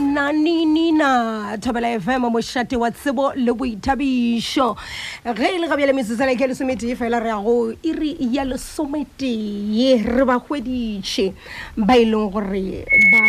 na ninina thobela fm mošate wa tsebo le boithabišo ge e le gabjale mesesana ke lesometee fela re yago e re ya lesometee re ba hweditšhe ba e leng gore ba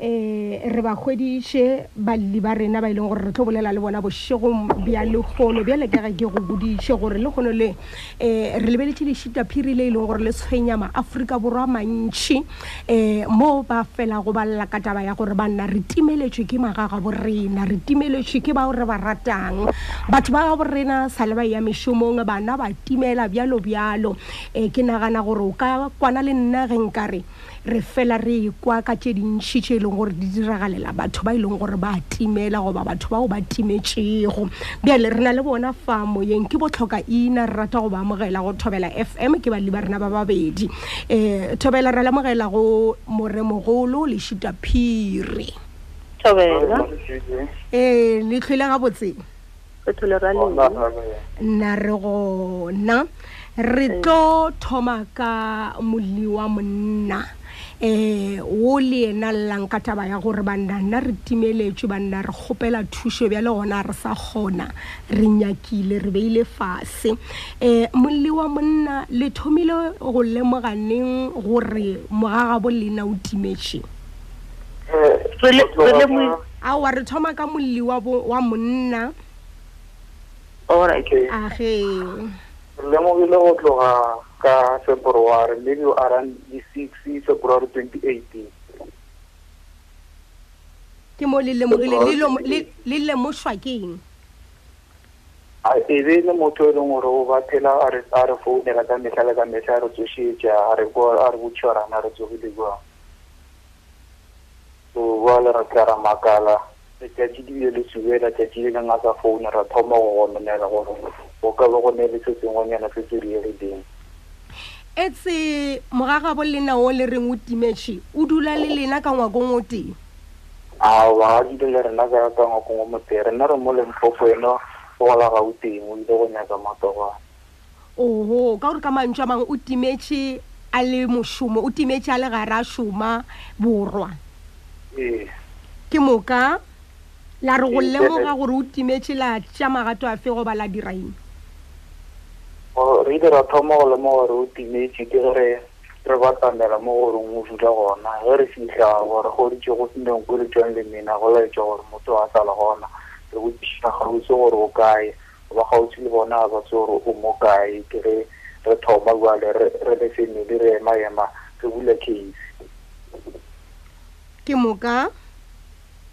um re ba hweditšhe balli ba rena ba e leng gore re tlo bolela le bona bošegong bja lekgono bjale ka ge ke go boditšhe gore lekgono le um re lebeletše lešitaphiri le e leng gore le tshwenya maaforika borwa mantšhi um eh, mo ba fela go balela ka taba ya gore banna re timeletšwe ke magaga bo rena re timeletšwe ke bao re ba ratang batho ba gabo rena sa le ba ya mešomong bana ba timela bjalo bjalo um ke nagana gore o ka kwana le nna ge nkare re fela re kwa ka tše dintši tše e leng gore di diragalela batho ba e leng gore ba timela goba batho bao ba timetšego bjale re na le bona fa moyeng ke botlhoka ina re rata go ba amogela go thobela fm ke bali ba rena ba babedi um thobela ra lamogela go moremogolo le šuta phiri thobela ee le tlhwile gabotseng kgetholo ra lena nna re gona re ee. tlo thoma ka molli wa monna eh wo le yena llang ka taba ya gore banna nna re timeletswe banna re kgopela thušo bja le gona re sa kgona re nyakile re beile fase eh molli wa monna le thomile go lemoganeng gore mogagabo lena o timetše eh, Aowa, re thoma ka molli wa bo wa monna. Alright. A ge. Re lemogile go tloga ka February, maybe around the 6 February 2018. Ke mo le lemogile le lo le le lemoshwa ke eng? A e be le motho e leng gore o ba phela a re a re founela ka mehla le ka mehla re tsošetša a re bo a re botšhwarana re tsogile jwang. O bua le re Clara Makala. Letšatši di be le sube la tšatši le leng a sa foune ra thoma go gononela gore go ka be go ne le se sengwenyana se se riegileng. Etse mogagabo lena o le reng o timetše o dula le lena ka ngwakong o tee? Ao, ga a dule le rena ka ka ngwakong o motee. Rena re mo Limpopo, yena o gola Gauteng, o ile go nyaka matogwana. Oho, ka gore ka mantšu a mangwe o timetše a le mošomo, o timetše a le gare a šoma borwa. Ee. Ke moka la re go lemoga gore o timetše la tša magato a fe goba la dira eng? Re ile ra thoma go lemoga gore o timetše ke ge re re batamela mo goreng o dula gona ge re fitlha gore goditše go sendeng ko le tšwang le mina go laetša gore motho a sa le gona re botsiša gausi gore o kae ba kgauswi le bona ga ba tse gore o mo kae ke ge re thoma jale re le family re ema ema re bula case ke moka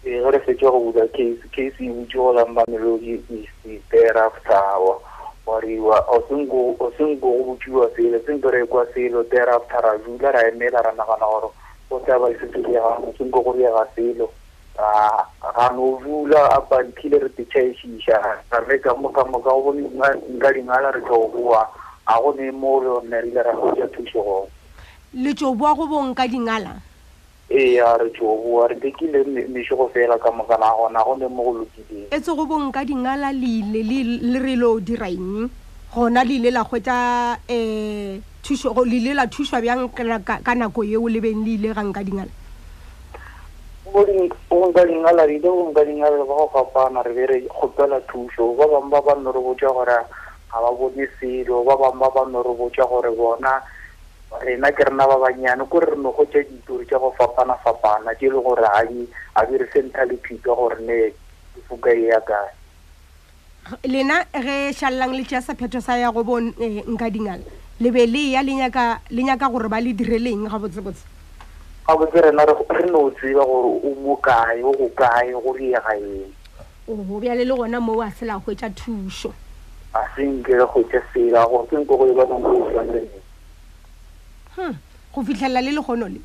e ge re fetša go bula case case e butse go la mamelodi east thereafter wa wariwa o senko o senko go butšiwa selo senko re kwa selo thereafter ra dula ra emela ra nagana gore o tla ba le setuliagang o senko go diega selo ra no bula a banthile re petshaesiša ra re ka moka moka go bone nka dingala re tlo boa a go ne mo le rona re ile ra kgotsa thuso go le tšo boa go bong ka dingala ee ya re tšo boa re lekile mešo go fela ka moka na gona go ne mo go lokileng e tse go bong ka dingala le ile le re lo dira eng gona le ile la kgwetsa um eh, thušo le ile la thušwa bjang ka nako yeo le beng le ile ga nka dingala go nka dingala rile go nka dingala le ba go fapana re be re kgopela thušo ba bangwe ba ba nno re botša gore ga ba bone selo ba bangwe ba ba nno re botša gore bona rena ke rena ba bannyane ko re re nogo tša ditori tša go fapana-fapana tše e le gore ga di a be re sentha le phika gore ne difuka e ya kae Lena ge Šallang le tšea sephetho sa ya go bo eh, Nkadingala, le be le ya le nyaka, le nyaka gore ba le direleng gabotsebotse? Gabotse rena re, re no tseba gore o mo kae, o go kae, go diega eng. Oho, bjale le gona moo a sela hwetša thušo. A se nke re hwetše sela, gore ke nko go e bona mo o swaneleng. go fihlelela le legono le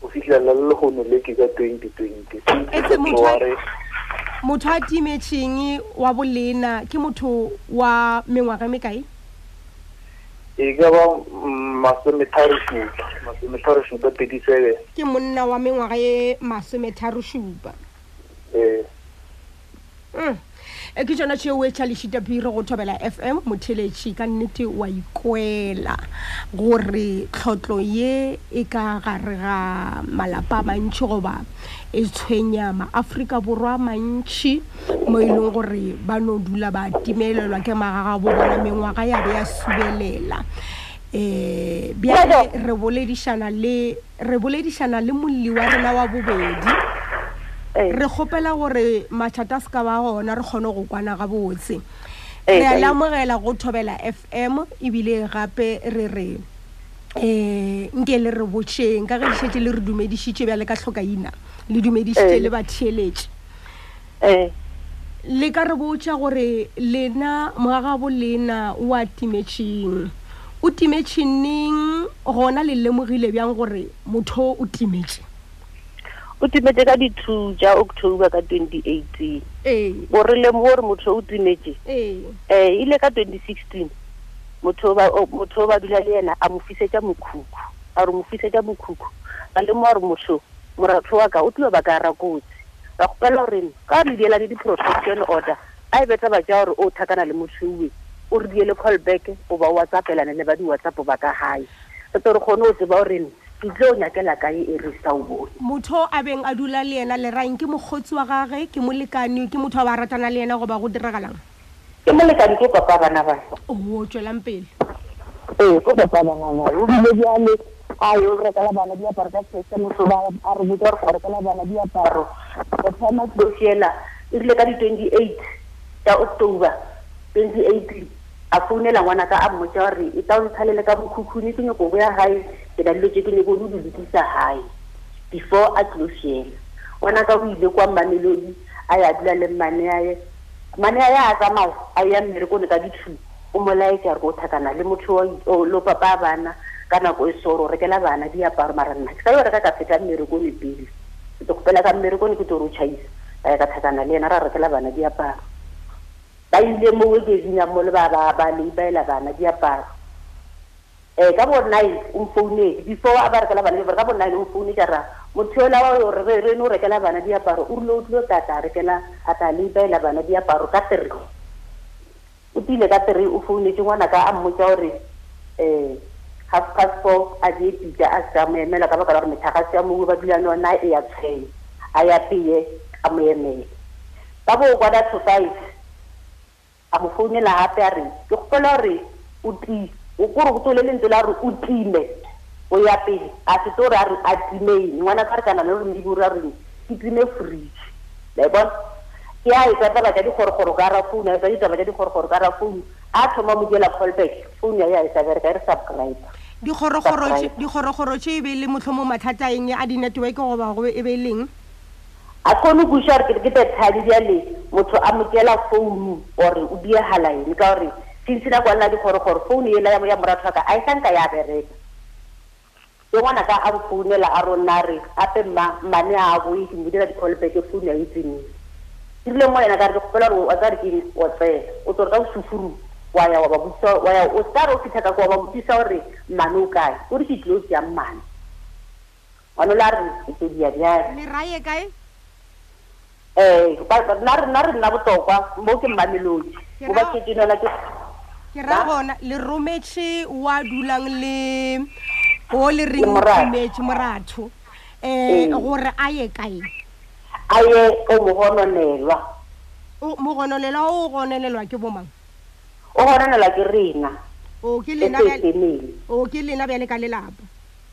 go fihlelela le legono le ke ka 2020 motho a timetšheng wa bolena ke motho wa mengwaga mekae e ka ba mm, masometharo-šupa masometharo-šupa 37 ke monna wa mengwaga ye masometharo-šupa ee mm. e ke tsona tšeo e tšhalešita biro go thobela fm motheletši ka nnete wa ikwela gore tlhotlo ye e ka gare ga malapa mantši goba e tshwenya maaforika borwa mantši mo e leng gore ba no dula ba timelelwa ke magagabo bona mengwaga ya be ya subelela um bjale re boledišana le re boledišana le molli wa rena wa bobedi eh. re kgopela gore mathata a se ka ba gona re kgone go kwana gabotse eh, re a eh. lamogela go thobela f m ebile gape re re um nke le re botšheng ka ge dišetse le re dumedišitše bjale ka tlhokaina le dumedišitše le batheeletše eh. le ka re botša gore lena mogagabo lena o a timetšheng o timetšheneng gona le lemogile bjang gore motho o timetše o timetse ka di-two tša october ka twenty eighteen ee. o re lemogo gore motho o timetše um ee. eh, ile ka twenty sixteen motho o ba dula le yena a mo fisetša mokhukhu a re mo fisetša mokhukhu ba lemoga gore motho moratho wa ka o tliwa ba ka ra kotsi Ra kgopela gore ka re diela le di-protection order, a e be taba tša gore o thakana le Mosuwe, o re diele call back goba o whatsappelane le ba di-whatsapp ba ka gae. Re tle re kgone go tseba gore ke tle o nyakela kae e re sa o bone. Motho o a beng a dula le yena Leraing ke mokgotsi wa gage, ke molekane, ke motho a ba ratana le yena goba go diragalang? Ke molekane ke papa bana ba ka. Oh, tšwelang pele. Ee, ke papa bana ba. O bile bjale a yo rekela bana diaparo ka sese motho ba a re botsa gore rekela bana diaparo. Go thoma dilo fela e rile ka di 28 tsa October 2018 a founela ngwana ka a mmotsa gore e tla ntsha le le ka bokhukhune ke nyoko go ya gae ke na dilo tse ke ne go di lokisa gae before a tlo fela ngwana ka o ile kwa mamelodi a ya dula le mmane aye Mane a ya a tsamaya a ya mmerekone ka dithu o mo laetša go thakana le motho wa o lo papa bana ka nako e soro rekela bana diaparo mara nna ke sa yo reka ka feta mmerekone pele ke tlo gopela ka mmerekone ke tlo ro chaisa ka ya ka thakana le yena ra rekela bana diaparo ba ile mo wegezing ya mo le ba ba ba leibaela bana diaparo Eh, ka bo nine o mfounele before a ba rekela bana diaparo ka bo nine o mfoune ka ra motho yola wa yo re re no rekela bana diaparo o rile o tlilo tla tla rekela a tla le ibaela bana diaparo ka three o tile ka three o founetse ngwana ka a mmotsa gore eh half past four a je pika a se ka mo emela ka baka la gore methaga se ya mongwe ba dula nona e ya tshwenya a ya peye a mo emele ka bo kwada to five A mo founela gape a re, Ke kgopela gore o ti, o ko re go tsole lentswe la gore o time. Go ya pele, a se tlo re a re a time eng. Ngwana ka re kana le rona ibo ra reng, ke time fridge. La e bona? Ke a etsa taba tša dikgorokgoro ka ra founu, a etsa ditaba tša dikgorokgoro ka ra founu. A thoma mo diela callback, founu ya ya e sa bereka, e re subscriber. Dikgorokgoro tše, dikgorokgoro tše e be e le mohlomong matlhatla eng a di-network goba go e be e leng. A kgone go kwešiša gore ke ke pethane bjale motho a mo tšela founu gore o diegala eng ka gore since nako a nna dikgorokgoro founu yela ya moratho wa ka a e sa nka ya bereka. Yo ngwana ka a mfounela a ronna a re gape mma mmane a boye ke mo dira dikholopeke founu ya e tsenile. Ke rile mo yena ka re ke kgopela gore wa tsa re ke o tsena o tlo re ka bosufuru wa ya wa ba botsisa wa ya o se ka re o fitlha ka kwa wa ba botsisa gore mmane o kae o re ke tlilo tšea mmane. wa no la re etedia bjale le ra ye kae eh ba na re na re nna botokwa mo ke mmamelodi o ba tšetse nona ke ke ra gona le rometše wa dulang le o le reng rometše moratho eh gore a ye kae a ye o mogononelwa mogononelwa o gonelelwa ke bomang o gononelwa ke rena o ke lena o ke lena bjale ka lelapa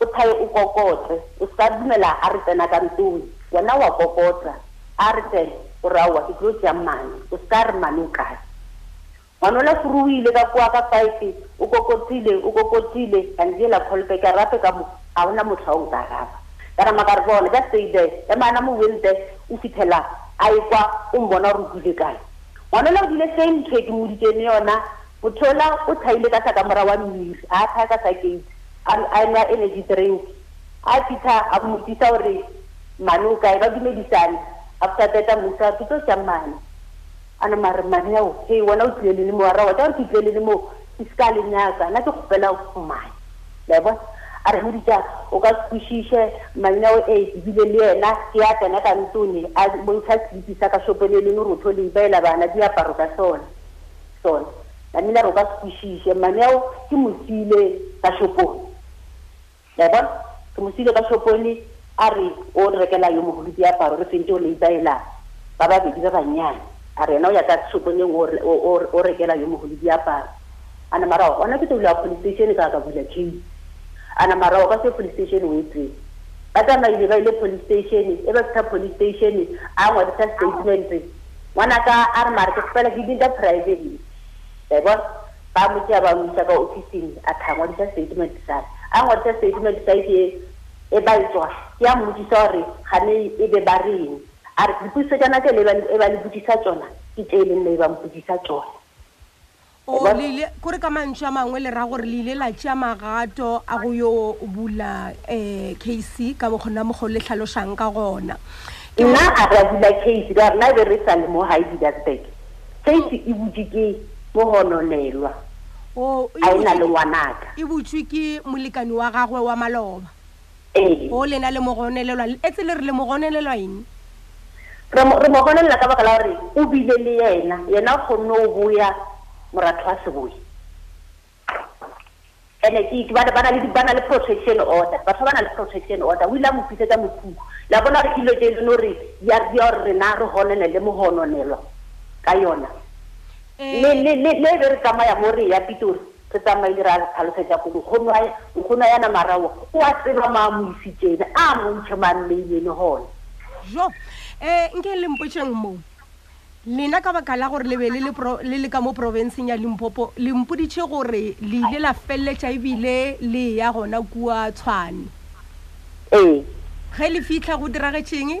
O thaye o kokote. O se ka dumela a re tsena ka ntong. Wena wa kokota. A re tsene. O re, Aowa, ke tlo tšea mmane. O se ka re, Mmane o kae? Ngwanola Furu o ile ka kua ka five. O kokotile, o kokotile, a ntšeela call back. A re, Gape ka mo, ga go na motho a o nka araba. Ka nama ka re, Bona, just stay there. Ema yona mo o eme there o fitlhela a ekwa o mbona gore o dule kae. Ngwanola o dile same ntho e ke mmoditseng yona. Motho ola o thaile ka sa ka mora wa mmiri. A thaya ka sa gate. A a nwa energy drink. A fitha a mmotisa gore mane o kae ba dumedisane. After that a mmotisa gore ke tlo tšang mane. A no mare mane ya o hey wena o tlile le le mo araba tša gore ke tlile le le mo ke se ka le nyaka nna ke kgopela mane. La bona a re moditša o ka se kwešiše mane ya o ee ke bile le yena ke ya tsena ka ntone a bontšha selipi sa ka shopo le leng rotho le ibaela bana diaparo ka sona sona. Pamela, O ka se kwešiše, Maneo, ke mo siile ka šopone. Le a bona? Ke mo siile ka šopone, a re, O rekela yo mogolo diaparo, re fentše go leibaela ba babedi ba bannyane. A re, Yena o ya ka šoponeng o, o, o, o rekela yo mogolo diaparo. A nama ra, gona ke tlo bula police station ka, ka bula case. A nama ra, o ka se ye police station o etseng? Ba tsamaile ba ile police station, ge ba fihla police station, a ngwadisa statement. Ngwanaka a re mare ke kgopela ke builda privately. Ke a e bona? Ba mo tšea ba mo isa ka ofising a tla ngwadisa statement sa me. A ngwadisa statement sa ke e ba e tswa ke ya mmotšisa gore gane e be ba reng. A re dipotšiso tša naka e le e ba le botšisa tšona ke tše e leng le e ba mpotšisa tšona. o le ile kore ka mantšu a mangwe le ra gore le ile la tšea magato a go yo bula um case ka bokgona mokgwa o le tlhalošang ka gona nna a ra bula case ka rena be re sa le mo high didasburg case e butse ke bogononelwa a e na le ngwanaka e butswe ke molekane wa gagwe wa maloba Ee. O lena le mogonelelwa etse le re le mogonelelwa eng? Re mo re mogonelela ka baka la gore o bile le yena yena o kgonne o boya moratho wa seboyi ene ke ba ba na le ba na le protection order batho ba na le protection order o ile a mo fisetsa mokhuku la bona re kilo tse no re ya ya re na re honene le mohononelo ka yona eh. le le le le re tsamaya mo re ya pitori Re tsamaye di ra re tlhalosetša ko nkgono aye, nkgono aye ana marawa o a tseba maa mo isitšene, a mo ntšhe maa mmeilene gona. Jo, e, nke le mpotšeng mo. Lena ka baka la gore le be le le, pro, le le ka mo profenseng ya Limpopo, le mpoditše gore le ile la feleletša ebile le ya gona kua Tshwane. Ee. Ge le fihla go diragetšeng?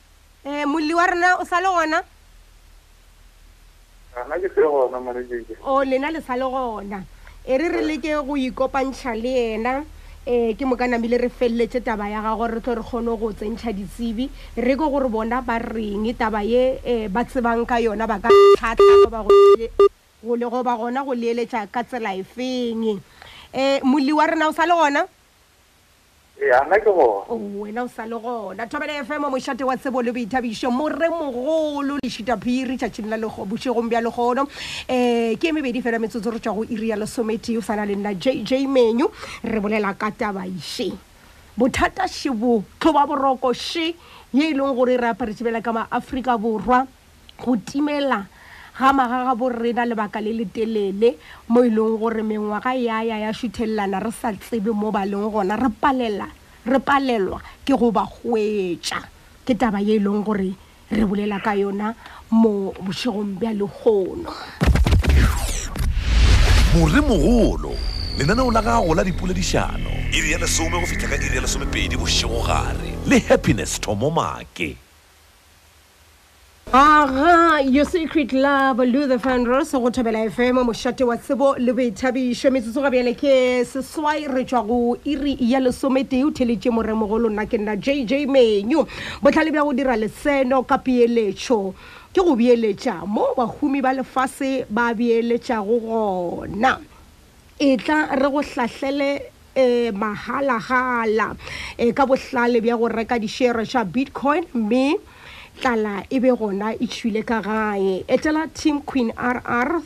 Eh, molli wa rena o sa le gona? Ana ke se gona Moredidi. O oh, lena le sa le gona. E re re leke go ikopantšha le yena. Eh, ke moka namile re felletse taba ya gago re tlo re kgone go tsentšha ditsebi re ko gore bona ba reng taba ye eh, ba tsebang ka yona ba ka tlhatla goba go le goba gona go leeletša ka tsela efeng um molli wa rena o sa le gona Eya, nna ke gona. O, oh, wena o sa le gona. Thobela FM, mošate wa tsebo le boithabišo. More mogolo le šitaphiri, tšatšing la lego, bošegong bja legono. Eh, ke mebedi fela metsotso re tšwa go iri ya lesometee, o sa na le nna JJ Menyu. Re bolela ka taba iše. Bothata šebo, tlhoba boroko še, ye e leng gore re aparetše bela ka maafrika borwa. go timela ga magaga bo rena lebaka le le telele mo e leng gore mengwaga ya ya ya šuthelelana re sa tsebe mo ba leng gona re palela re palelwa ke go ba hwetša ke taba ye e leng gore re bolela ka yona mo bošegong bja lehono moremogolo lenaneo la gago la dipoledišano iri ya lesome go fitlha ka iri ya lesomepedi bošegogare le happiness thomomake aga your secret love luther fanros go thobela fm mošate wa tsebo le boithabišo metsotso ga bjale ke seswai re tšwa go iri ya lesometee o theletše moremogolo nna ke nna jj menyu botlhale bja go dira leseno ka peeletšo ke go beeletša mo bahumi ba lefase ba beeletšago gona e tla re go hlahlele e magalagala e ka bohlale bja go reka dišere xa bitcoin mme tlala e be gona e tšhwile ka gae etela team queen rr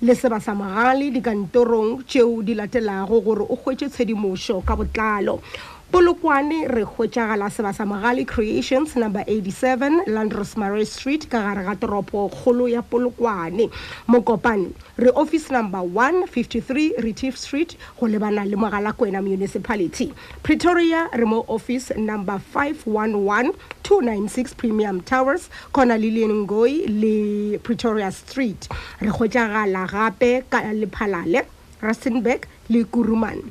le seba sa mogale dikantorong tšeo di latelago gore o hwetše tshedimošo ka botlalo polokwane re hwetšagala seba sa mogale creations number 87 landrosmare street ka gare ga toropo kgolo ya polokwane mokopane Re office number 153 Retief Street go lebana le Mogalakwena Municipality. Pretoria re mo office number 511296 Premium Towers kona Lillian Ngoyi le Pretoria Street. Re hwetšagala gape ka Lephalale, Rustenburg le Kuruman.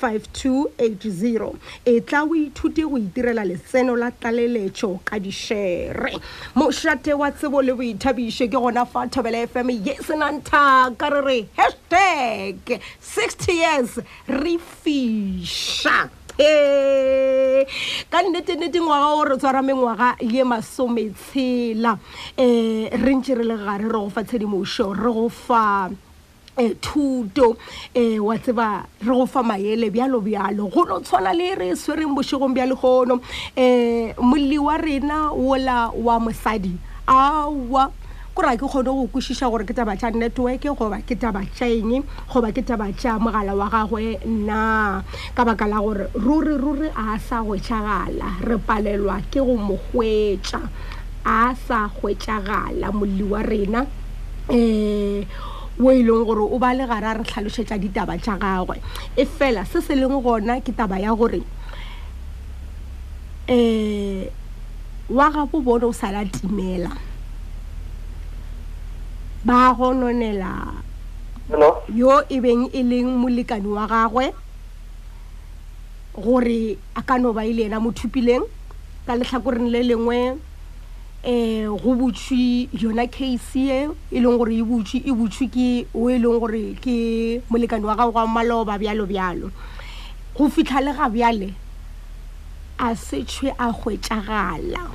5280 Etla o ithute go itirela letseno la tlaleletšo ka dišere. Mošate wa tsebo le boithabišo ke gona fa Thobela FM ye se nang thaka re re hashtag 60 years re fiša. Ee, ka nnete-nnete ngwaga o re tshwara mengwaga ye masometshela um re ntše re le gare re go fa tshedimošo re go fa e thuto e wa tseba re go fa maele bjalo bjalo go no tshwana le re swereng bošegong bja lehono um molli wa rena wola wa mosadi aowa kore ga ke kgone go kwešiša gore ke taba tša networke goba ke taba tša eng goba ke taba tša mogala wa gagwe na ka baka la gore ruri ruri a sa hwetšagala re palelwa ke go mo hwetša a sa hwetšagala molli wa rena um wo e leng gore o ba le gara re tlhalošetša ditaba tša gagwe e fela se se leng gona ke taba ya gore um wa gabo bone o sa la timela ba gononela yo e beng e leng molekane wa gagwe gore a ka no ba e le yena mo thupileng ka letlhakoreng le lengwe eh go butšwi yona case ye e leng gore e butšwi e butšwi ke o e leng gore ke molekane wa gago wa maloba bjalo bjalo go fitlha le ga bjale a setšhwe a hwetšagala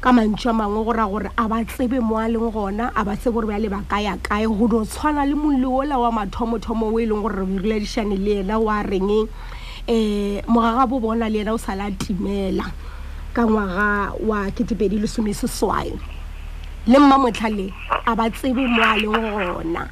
ka mantšu a mangwe go ra gore a ba tsebe mo a leng gona a ba tsebe gore bjale ba ka ya kae go no tshwana le mollo ola wa mathomothomo o e leng gore re boledišane le ena wa reng um eh, mogagabo bona le yena o sale a timela ka ngwaga wa 2016 le mmamotlhale a ba tsebe mo a leng gona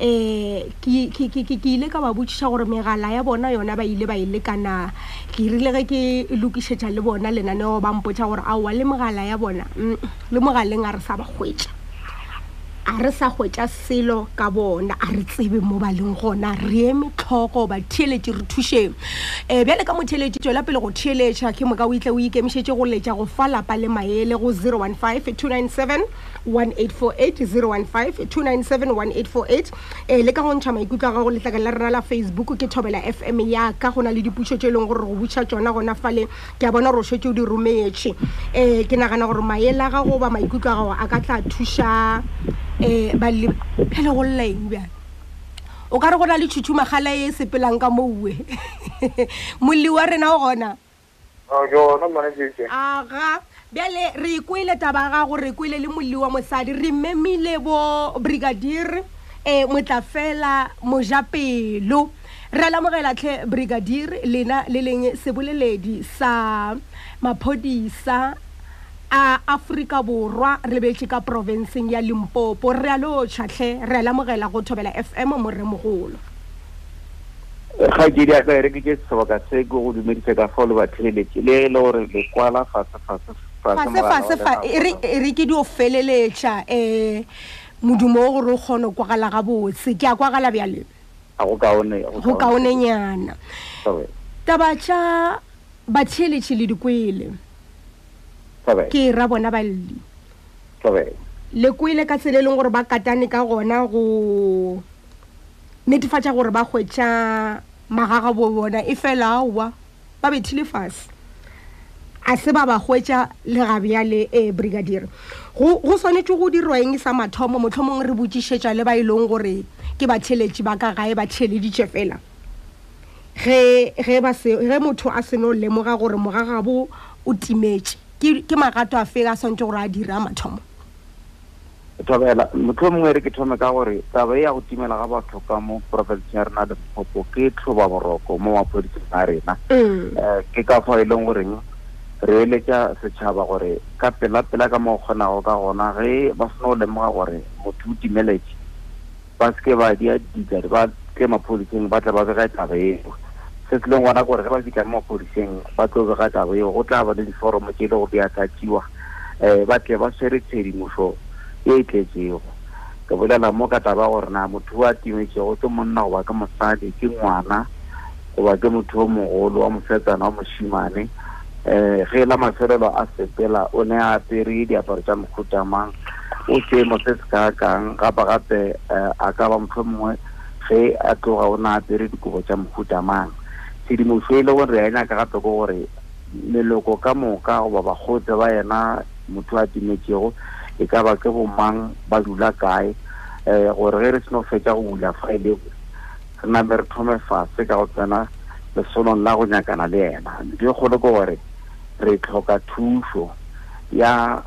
um ke ile ka ba botšiša gore megala ya bona yona ba ile ba e lekana ke rile ge ke lokišetša le bona lenaneo ba mpotša gore aowa le megala ya bona mm, le mogaleng a re sa ba kgwetša a re sa hwetša selo ka bona a re tsebe mo ba leng gona re eme tlhogo ba theeletše re thušeng um bjale ka motheeletše tšwela pele go theeletša ke moka o itle o ikemišetše go letša go fa lapa le maele go 015 297 1848 015 297 1848 um le ka go ntšha maikutlo a gago letlakeng la rena la facebook ke thobela fm ya ka go na le dipušo tše e leng gore go butšha tsona gona fale ke a bona gore o šetse o di rometšhe um eh, ke nagana gore maele a gago ba maikutlo a gago a ka tla thuša um eh, balle phele go lleng bjang o ka re go na le tšhutšhumagala e sepelang ka moue molli wa rena o gona aga Bjale re e kwele taba ya gago, re kwele le molli wa mosadi, re memile bo Brigadier eh, Motlafela Mojapelo. Re a lamogela tlhe Brigadier, lena le leng seboleledi sa maphodisa a Afrika Borwa re beetše ka provinseng ya Limpopo. Re a lotšha tlhe, re a lamogela go Thobela FM moremogolo. kgaetšedi ya ka e re ke tše sebaka se ke go dumedise ka fao le batheeletše le e le gore le kwala fasefasefasefasefasefase e re ke dio feleletša um modumo o gore o kgone go kwagala gabotse ke a kwagala bjale go kaonenyana taba tša batheeletše le dikwele ke ra bona balli le kwele ka tsela e leng gore ba katane ka gona go netefatša gore ba hwetša magagabo bona e fela aowa ba bethile fase a se ba ba hwetša le gabjale e brigadier go go swanetše go dirwa eng sa mathomo mohlomong re botšišetša le ba e leng gore ke batheletši ba ka gae ba theeleditše fela ge ge ba se ge motho a seno lemoga gore mogagabo o timetše ke ke magato a fe a swanetše gore a dira mathomo Thobela, mohlomongwe e re ke thome ka gore taba e ya go timela ga batho ka mo porofenseng ya rena Limpopo ke tlhoba boroko mo maphodiseng a rena um ke ka fa e leng goreng re eletša setšhaba gore ka pela-pela ka mo o kgonago ka gona ge ba seno o lemoga gore motho o timeletše ba se ke ba dia dikari ba tle maphodiseng ba tla ba bega taba eo se se leng gona gore ge ba fitlha mo maphodiseng ba tlo bega taba eo go tla ba le diforomo tse e le go di atatsiwa um eh, ba tle ba swere tshedimošo e e tletsego ke bolela mo ka taba gore na motho o a timetsego ke monna goba ke mosadi ke ngwana goba ke motho o mogolo wa mosetsana wa mošimane um ge la mafelelo a sepela o ne a apere diaparo tša mokhuta mang o seemo se se kakang gapa gape um a ka ba motlho mongwe ge a tloga o ne a apere dikobo tša mokhuta mang tshedimoso e le gore re a nyaka gape ke gore leloko ka moka goba bakgotse ba yena motho a timetšego e ka ba ke bomang ba dula kae um gore ge re seno fetsa go bula file re name re thome fase ka go tsena lesolong la go nyakana le yena ntho e kgolo ke gore re tlhoka thušo ya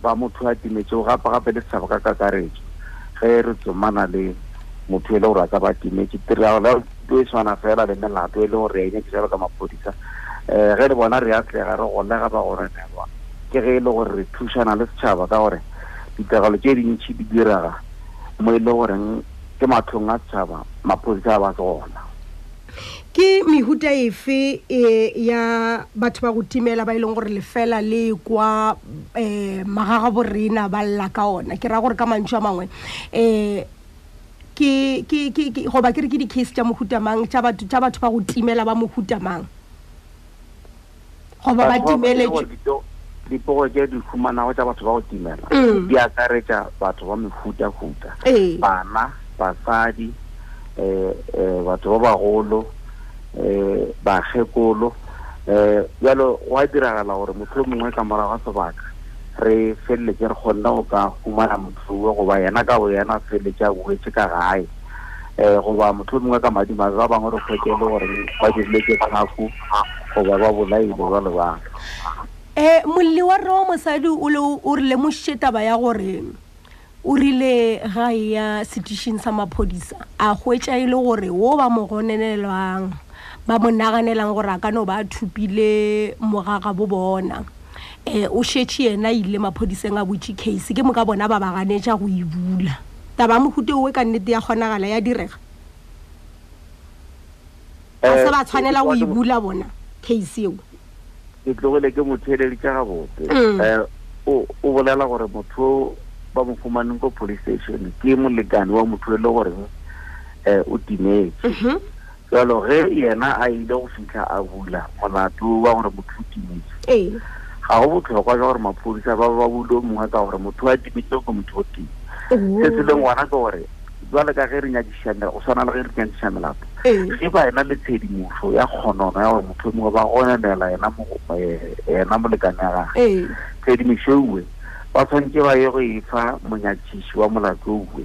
ba motho a timetšego gape gape le setšhaba ka kakaretso ge re tsomana le motho e le gore a ka ba timetše tiragalo e tshwana fela le melato e le gore re enyake jalo ka maphodisa um ge le bona re atlega re golega ba go renelwa ke ge e le gore re thušana le setšhaba ka gore ditiragalo tše dintšhi di diraga mo e le goreng ke matlhong a setšhaba maphodisa a ba tsona ke mehuta efe e ya batho ba go timela ba e leng gore lefela le kwa um magaga bo rena ba lla ka ona ke ra gore ka mantšu a mangwe um ke ke ke ke goba ke re ke di-case tša mohutamang tša batho tša batho ba go timela ba mohutamang goba ba timeletšwe dipogo tse di fumanago tsa batho ba go timela mm. di akaretša batho ba mefutafuta ee. bana basadi um batho ba bagolo um bakgekolo um jalo go a diragala gore motho o mongwe ka morago ga sebaka re feleletse re kgonne go ka fumana motho uwe goba yena ka bo yena feleletse a uetse ka gae um goba motho mongwe ka madima ba bangwe re hwetse le gore ba dirile ke kgafo goba ba bolaile jalo jalo um molli wa rre wa mosadi o le o re lemošitše taba ya gore o rile ga e ya setišing sa maphodisa a hwetša e le gore wo ba mo gonenelwang ba mo naganelang gore a ka no ba thupile mogagabo bona um o šetše yena a ile maphodiseng a botše case ke moka bona ba ba ganetša go e bula taba mohute owe ka nnete ya kgonagala ya direga a eh, se ba tshwanela go e bula bona case eo ke tlogile ke mo theeleditša gabotse um o bolela gore motho ba mo fumaneng ko police station ke molekane wa motho e le goreng um o timetse mhm. Bjalo ge yena a ile go fihla a bula molato wa gore motho o timetše, Ee. ga go botlhokwa jwa gore maphodisa ba ba bule o mongwe ka gore motho a timetše ke motho o tee. Se se leng gona ke gore jwale ka ge re nyakišana go tshwana le ge re nyakiša melato Ee. ge ba ena le tshedimošo ya kgonono ya gore motho o mongwe ba gononela yena mo- eh, yena molekane ya gage Ee. tshedimošo eue ba tshwanetse ba ye go e fa monyakiši wa molato oue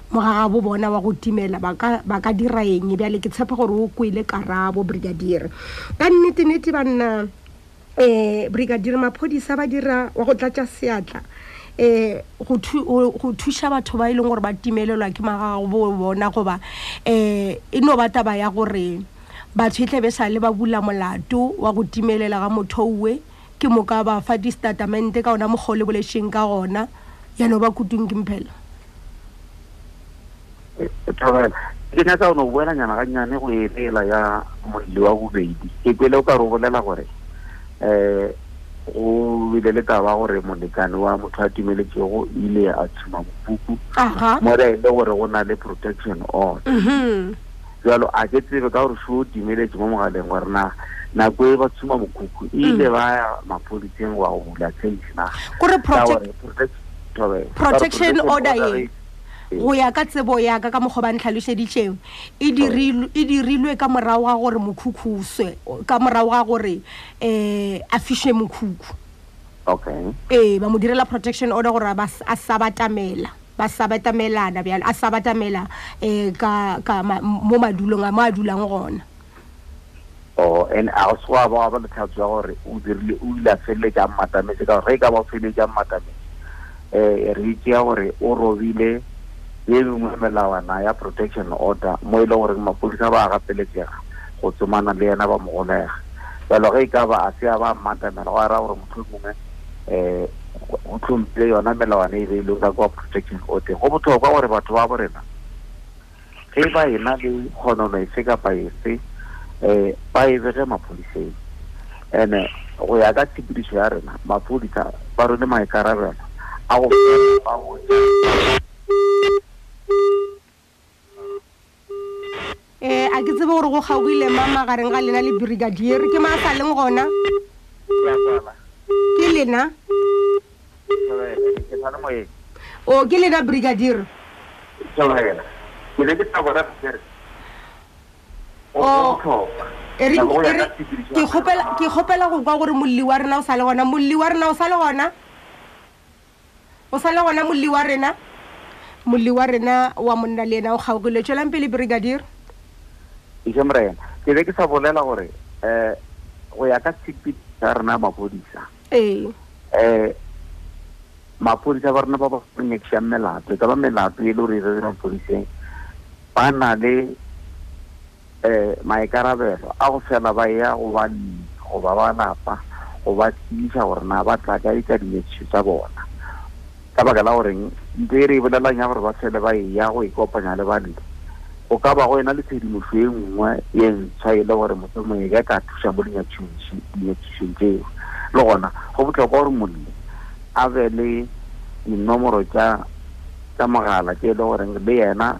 mogagabo bona wa go timela ba ka dira eng bjale ke tshepa gore o kwele karabo brigadiere ka nnete-nete ba nna um eh, brigadiere maphodisa ba dira wa go tlatša seatla um go thuša batho ba e leng gore ba timelelwa ke magagabo bona goba um e no ba taba ya gore batho e tlabe sa le ba bula molato wa go timelela ga motho owe Ke moka ba fa distatamente ka ona mokgwa o le boletšeng ka gona, ya no ba kutung ke mphela. Thobela, ke nyaka go no boela nyana gannyane go elela ya molli wa bobedi. Ke kwele o ka re o bolela gore um go bile le taba gore molekane wa motho a timeletšego ile a tshuma bopuku mo re ile gore go na le protection order jalo a ke tsebe ka gore seo dimeletse mo mogaleng wa rena nako e ba tshuma mokhukhu e ile mm. ba ya maphodiseng wa go bula case na kore protection order e go ya ka tsebo yaka ka mokgwa ba ntlhalošeditšeng e, e dirilwe ka morago ga gore mokhukhuswe ka morago ga gore um a fišwe mokhukhu okay ee ba mo direla protection order gore a sa batamela ba sa batamelana bjalo a sa batamela um ka ka mo madulong a mo a dulang gona o and a go se wa ba wa ba letlhatso ya gore o dirile o ile a feleletša mmatametse ka gore ge e ka ba o feleletša mmatametse um re itsea gore o robile ye mengwe melawana ya protection order mo e le gore mapodisa ba gapeletsega go tsomana le yena ba mo golega jalo ge e ka ba a se a ba mmatamela go a ra gore motho o mongwe um go tlomile yona melawana e beilwe ka kwa protection order go botlhokwa gore batho ba borena ge ba ena le kgonono efe kapa efe um ba e bege maphodiseng and-e go ya ka tshepedišo ya rena maphodisa ba rone maikarabelo a go ba go Eh, a ke tsebe gore go kgaoile ma magareng ga lena le brigadier ke ma sa leng gona ke lena o oh, ke lena brigadier oh, ke kgopela go kwa gore molli wa rena o sa le gona molli wa rena o sa le gona O sa le gona molli wa rena? Molli wa rena wa monna le yena o kgaogile. Tšwelang pele, Brigadier. Eje Morena, ke be ke sa bolela gore um go ya ka tshipi tsa rena mapodisa Ee. um mapodisa ba rena ba ba nyakišang melato e ka ba melato e le gore e rere mapodiseng ba na le um maikarabelo a go fela ba ya go ba goba ba lapa go ba tsebisa gore na ba tla ka ka dimetsiso tsa bona ka baka la goreng nto e re e bolelang ya gore ba fele ba e ya go ikopanya le bandi go ka ba go ena le tshedimoso e nngwe e ntshwa e le gore motho mongwe ka ka thusa mo dinyatsisong tseo le gona go botlhokwa gore molemo a be le dinomoro tsa mogala tse e le goreng le yena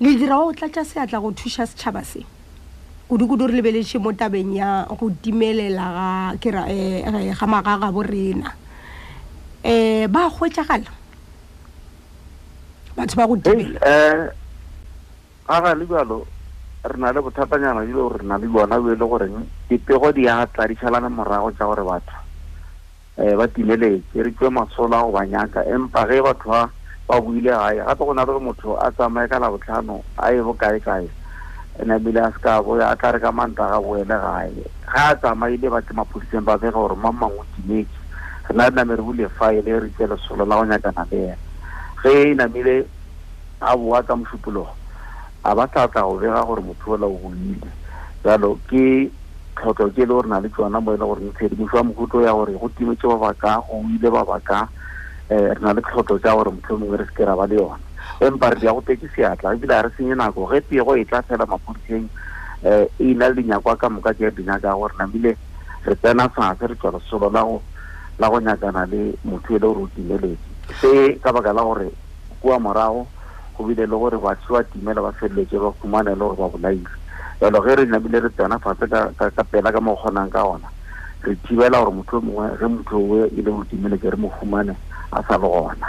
Le dira wa go tlatša seatla go thuša setšhaba se. Kudu-kudu re lebeletše mo tabeng ya go timelela ga, ke ra, eh, eh ga magagabo rena. Eh, ba hwetšagala batho ba go timela. Eh, ga ga le bjalo re na le bothatanyana bile gore re na le bona bo e le goreng dipego di ya tladišalana morago tša gore batho um ba timeletse re tšwe masola go ba nyaka empa ge batho ba ba buile gae gape go na le gore motho a tsamaye ka labotlhano a ye bokae kae ene ebile a se ka bo a tla re ka manta ga boele gae ga a tsamaile ba ke maphodiseng ba bega gore mang mangwe timetse re na re name re bule file re itse lesolo la go nyakana le ena ge e namile A boa ka mošupologo, a ba tla tla go bega gore motho yola o goile. Bjalo ke tlhotlo tše le gore na le tšona mo e le gore le tshedimošo ya mohuto ya gore go timetše ba baka go ile ba baka um re na le tlhotlo tša gore motlho mongwe re se ke ra ba le yona empa re dia go teke seatla ebile ga re senye nako ge pego e tla fela maphodiseng um e ina le dinyakwa ka moka ke di nyaka gore namile re tsena fatshe re tswa lesolo la go nyakana le motho e le gore o timeletse se ka baka la gore Kua morago go bile le gore batho ba timela ba feleletše ba humana e le gore ba bolaile. Jalo ge re namile re tsena fatshe ka pela ka mo kgonang ka gona, re thibela gore motho o mongwe ge motho o e le go timeletse re mo humane a sa le gona.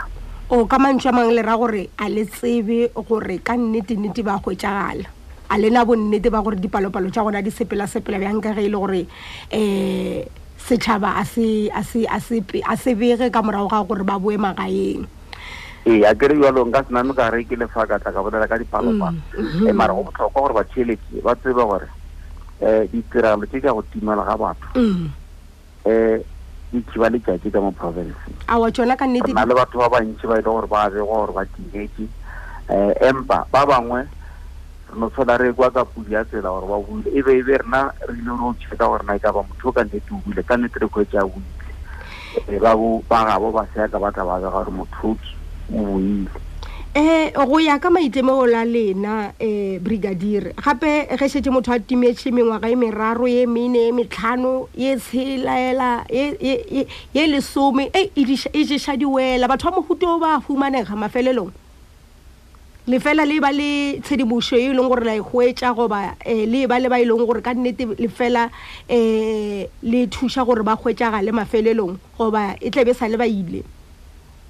O ka mantšu a mangwe le ra gore a le tsebe gore ka nnete-nnete ba hwetšagala. A le na bonnete ba gore dipalopalo tša gona di sepela-sepela bjang ka ge e le gore um setšhaba a se bege ka morago ga gore ba boe magaeng. ee a kere jalo nka sename ka re ke lefa ka tla ka bolela ka dipalopa mm, mm-hmm. eh, mara go botlhokwa gore batheeletsi ba tsebe gore um ditiragalo tse ka go timela ga batho um di thiba letšatši ka mo province awa tsona ka nnete na le batho ba bantši ba e le gore ba begwa gore ba timetse um empa ba bangwe re no tshela re kwa ka pudi ya tsela gore ba buile e be e be rena re ile ro checka gore na e ka ba motho o ka nnete o buile ka nnete re kgwetse a buile e ba bo ba gabo ba se ya ka batla ba bega gore motho o buile Eh go ya ka maitemego la lena eh brigadier gape ge shetse motho a timetše mengwaga e meraro e mene e metlhano e tshelaela e, e, e, e lesome e e ješa diwela batho ba mohuto ba fumanega mafelelong lefela le ba le tshedimošo e leng gore la e hwetša goba um le ba le ba e leng gore ka nnete lefela um le thuša gore ba hwetšagale mafelelong goba e tlabe sa le ba ile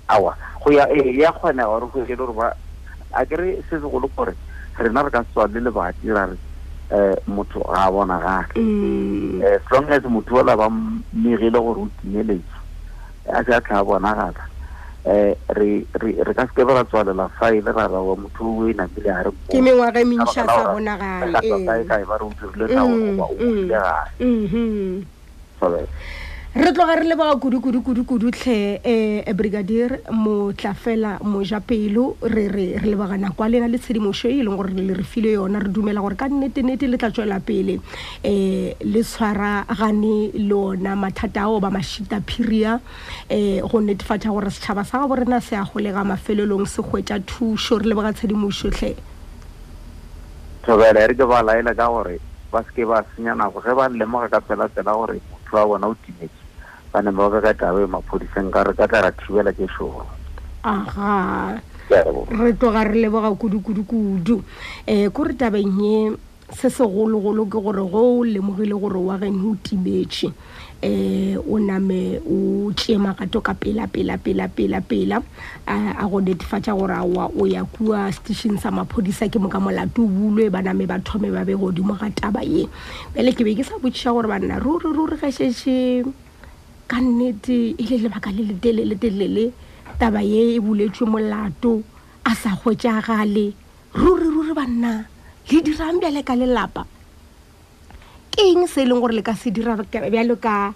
awa go ya ee ya kgona gore go jele gore ba a ke re se segolo gore rena re ka setswa le lebati ra re um motho ga a bonagale um mm. eh, as long as motho ola ba mmegile gore o timeletse a se a tlha bonagala um re ka seke ba ra tswalela file ra ra wa motho o e namile a re ke mengwaga e mentšha sa bonagala ee. kae ba re o dirile sa o mm, o mm, ile gae mm-hmm. re tloga re leboga kudu-kudu-kudu-kudu tlhe um eh, brigadier motla fela moja pelo re re re lebogana kwa lena le tshedimošo e leng gore le re file yona re dumela gore ka nnete-nnete le tla tswela pele eh le tshwara gane le ona mathata ao ba mashita phiria eh go netefatša gore setšhaba sa gabo rena se a golega mafelelong se hwetša thušo re leboga tshedimošotlhe thobela e re ke ba laela ka gore ba se ke ba senya nako ge ba lemoga ka pela-pela gore motho wa bona o timetse ba ne ba ka taba e maphodiseng ka re ka tla ra thibela ke šoro aha re tloga re leboga kudu-kudu-kudu um eh, ko re tabeng ye se segologolo ke gore go o lemogile gore wa geno o tibetše um o name o tšee magato ka pela pela pela pela pela a go netefatša gore awa o ya kua station sa maphodisa ke moka molato o bulwe ba name ba thome ba be godimo ga taba ye bjale ke be ke sa botšiša gore banna ruri ruri ge šetše ka nnete e le lebaka le letelele telele taba ye e buletšwe molato a sa hwetšagale ruri ruri banna le dirang bjale ka lelapa ke eng se e leng gore le ka se dira bjalo ka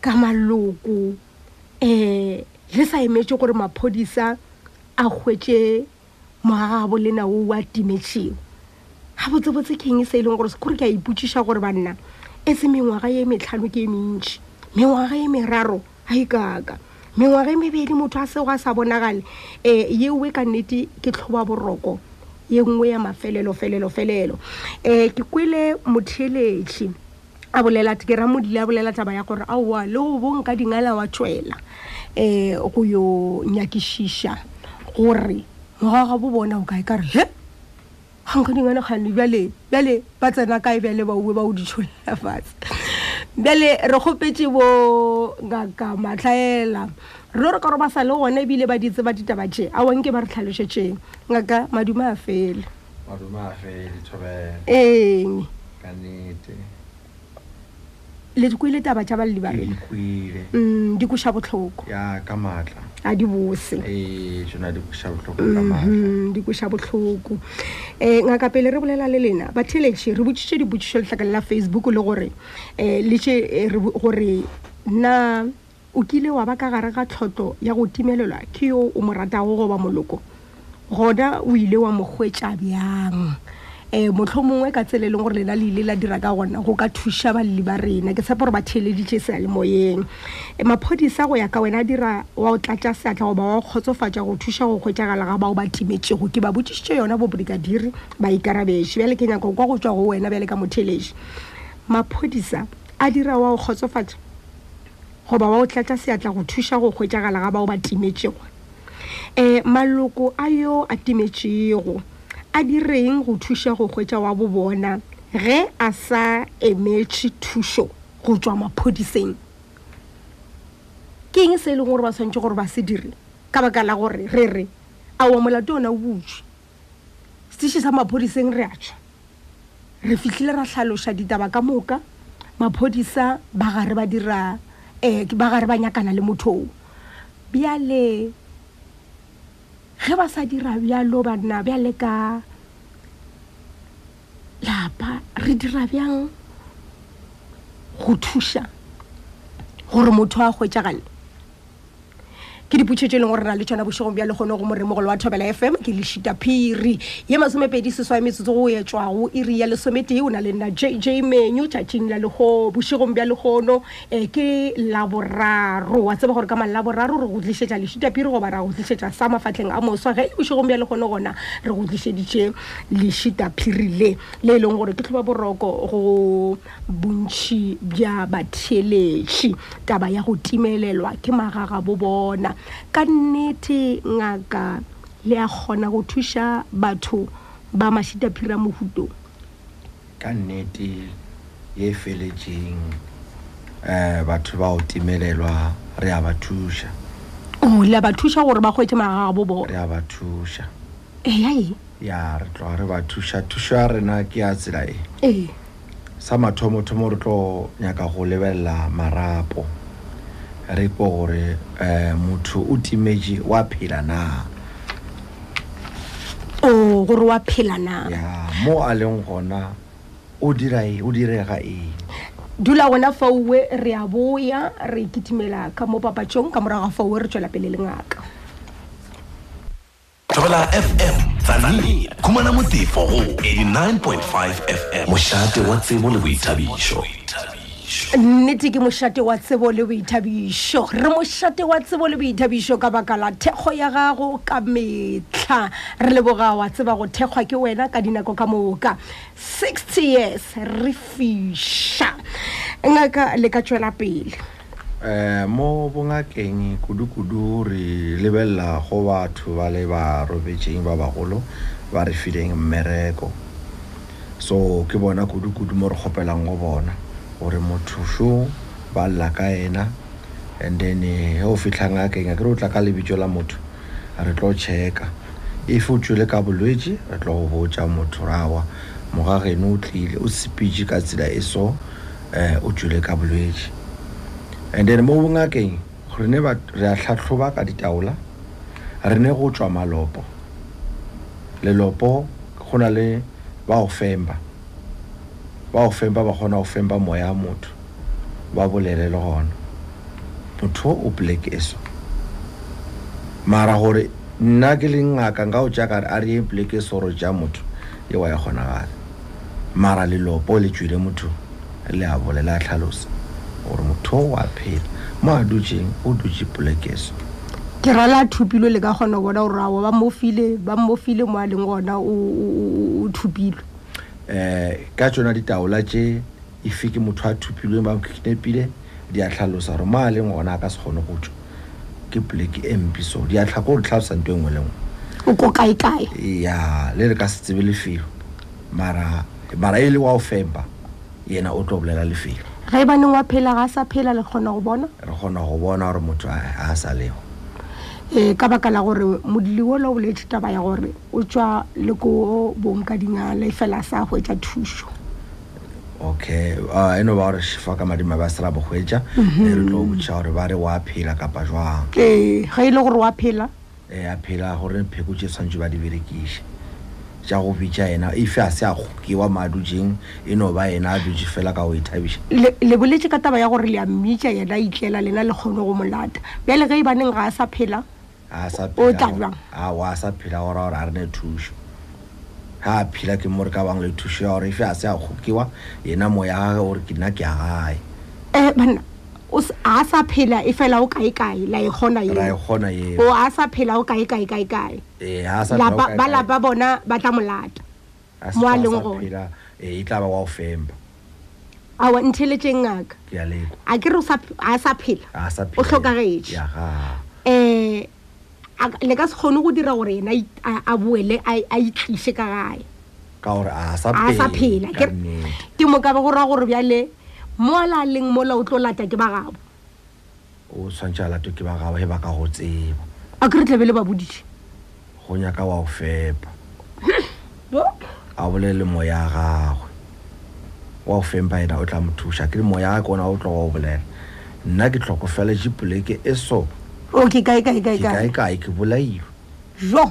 ka maloko um le sa emetše gore maphodisa a hwetše mogagabo le nao wa timetšheo ga botsebotse ke eng se e leng gore sekore ke a ipotšiša gore banna e se mengwaga ye metlhano ke e mentši mengwaga ye meraro a ikaka mengwaga e mebedi motho a sego a sa bonagale um yeo e ka nnete ke tlhoba boroko ye nngwe ya mafelelo felelo felelo um ke kwele motheeletši a bolela ke ra modile a bolela taba ya gore aowa le go bong ka dingala wa tšwela um go yo nyakišiša gore ngwaga ga bo bona o kae ka re he Hankgodi ngwana kgane bjale bjale ba tsena kae bjale ba uwe ba o ditšholela fatshe bjale re kgopetše bo ngaka matlaela re re ka gore ba sa le gona ebile ba di tseba ditaba tše a wanke ba re tlhalošetšeng ngaka madume a fele madume a fele thobele eng ka nete le di kwele taba tša baledi ba rena mm, di koša botlhoko a di bose ee, mm-hmm, di koša botlhoko um eh, ngaka pele re bolela le lena batheletše re botsiše dibotsišo letlakale la facebook le gore um eh, le tše eh, gore na O kile wa ba ka gare ga tlhotlo ya go timelelwa ke yo o mo ratago goba moloko? Gona o ile wa mo hwetša bjang? E, mohlomongwe ka tsela e leng gore lena le ile la dira ka gona go ka thuša balli ba rena. Ke tshepa gore ba theeleditše sealemoyeng. E, maphodisa go ya ka wena a dira wa go tlatša seatla goba wa go kgotsofatša go thuša go hwetšagala ga bao ba timetšego. Ke ba botšišitše yona bobrikadiri ba ikarabetše. Bjale ke nyaka kwa go tšwa go wena bjale ka motheeledi. Maphodisa a dira wa go kgotsofatša? goba wa go tlatša seatla go thuša go hwetšagala ga bao ba timetšego. E, maloko a yo a timetšego a direng go thuša go hwetša wa bobona ge a sa emetše thušo go tšwa maphodiseng? Ke eng se e leng gore ba swanetše gore ba se dire ka baka la gore re re aowa molato ona o butšwe? setiši sa maphodiseng re a tšhwa re fihlile ra hlaloša ditaba ka moka maphodisa ba gare ba dira um ba gare ba nyakana le mothoo bjale ge ba sa dira bjalo banna bjale ka lapa re dira bjang go thuša gore motho a hwetšagale ke diputšho tše e leng gore na le tšona bošegong bja lekgono go moremogolo wa thobela fm ke lešita phiri ye masomepedi seswai metsotso go etšwago iri ya lesometee o na le nna jj menyu tšatšing la lekgo bošegong bja lekgono um ke laboraro wa tseba gore ka mala laboraro re go tlišetša lešita phiri goba ra go tlišetša sa mafatlheng a moswa ge e bošegong bja lekgono gona re go tlišeditše lešita phiri le le e leng gore ke tlhoba boroko go bontši bja batheeletši taba ya go timelelwa ke magaga bo bona ka nnete ngaka le a kgona go thuša batho ba mašitaphira mohuto ka nnete ye e feletšeng um batho ba go timelelwa re a ba thuša o oh, le a ba thuša gore ba kgwetse magaga bo bona re a ba thuša eyae ya re tloga re ba thuša thušo ya rena ke ya tsela e ee Sa mathomo-thomo re tlo nyaka go lebelela marapo. Re kwe gore um motho o timetše wa phela na. O gore wa phela na. Ya, mo a leng gona o dira e, o direga eng? dula gona faue re a boya re kitimela ka mo papatšong ka morago ga faue re tšwela pele le ngaka tlogela fm tsanile khumana motefo go 89.5 fm mošate wa tsebo le boithabišo nnete ke mošate wa tsebo le boithabišo re mošate wa tsebo le boithabišo ka baka la thekgo ya gago ka metlha re leboga wa tseba go thekgwa ke wena ka dinako ka moka 60 years re fiša ngaka le ka tšwela pele Mo bongakeng kudu-kudu re lebelela go batho ba le ba robetšeng ba bagolo ba re fileng mmereko. So ke bona kudu-kudu mo re kgopelang go bona gore motho šo ba lla ka yena and then he o fihla ngakeng a kere o tla ka lebitso la motho re tlo checka. If o tšwele ka bolwetši re tlo go botša motho gore aowa mogageno o tlile o sepitše ka tsela e so, eh, o tšwile ka bolwetši and then mo bongakeng re ne re a tlhatlhoba ka ditaola re ne go tšwa malopo lelopo go na le ba go femba ba go femba ba kgona go femba moya wa motho ba bolele le gona motho o black eso mara gore nna ke leng ngaka nka o tšakare a re ye black eso gore ja motho ye wa ya kgonagale Mara lelopo le tšwile motho le a bolela a tlhalosa gore motho o a phela mo a dutšeng o dutše polekeso. Ke ra le a thupilwe le ka kgona go bona gore awa ba mmofile ba mmofile mo a leng gona o thupilwe. Eh ka tšona ditaola tše ife ke motho a thupilweng ba mo kidnapile di a tlhalosa gore mo a leng gona a ka se kgone go tšwa. ke poleke e mpi so diatlha ko re tlhalosa nto e nngwe le nngwe o ko kae kae ya le re ka se tsebe lefelo mara mara e le wa o fempa yena o tlo bolela lefelo ga e baneng wa phela ga a sa phela le kgona go bona re kgona go bona gore motho a a sa lego um ka baka la gore modili o le o boletse taba ya gore o tswa le ko bonkadingale fela a sa hwetša thušo okay uh, e no ba gore fa ka madima ba sera bohwetša mm-hmm. e re tlo botšiša gore ba re wa phela kapa jwang ee ga e le gore wa phela ee a phela gore pheko tše tshwanetse ba di berekiše tša go bitša yena efe a se a gokewa ma dutšeng e no ba yena a dutše fela ka go ithabiša le boletse ka taba ya gore le a mmitša yena a itlela lena le kgone go molata bjale ge e baneng ga a sa phela o tla bjang a wa sa phela gore gore a re ne thušo ha phila ke mo re ka bang le thušo ya gore efe a se a kgokiwa yena moya gage gore ke nna ke ya gae um banna a sa phela e fela o kae kae la e kgona e o a sa phela o kae kae kae kae ee, ba lapa bona ba tla molata A se mo a tloga leng sa gona phela ee, e tla ba wa go fempa awa ntheletšeng ngaka ke a leka a ke re o sa ph- a sa phela a sa o hlokagetše ya ga um le ka se kgone go dira gore yena a it- a a boele a a itliše ka gae ka gore a sa a sa phela ka Ke- nnete. ke moka ba go raya gore bjale mola a leng mola o tlo lata ke ba gabo O swantšhe a latwe ke ba gabo he ba ka go tseba. A ke re tlabe le ba boditše. Go nyaka wa o fepa. A bolele moya a gagwe. Wa o fempa yena o tla mo thuša. A ke re moya a ke ona o tlo go o bolela. Nna ke tlhokofeletše poleke e so. O ke kae kae kae kae. Ke kae kae ke bolailwe. Jo.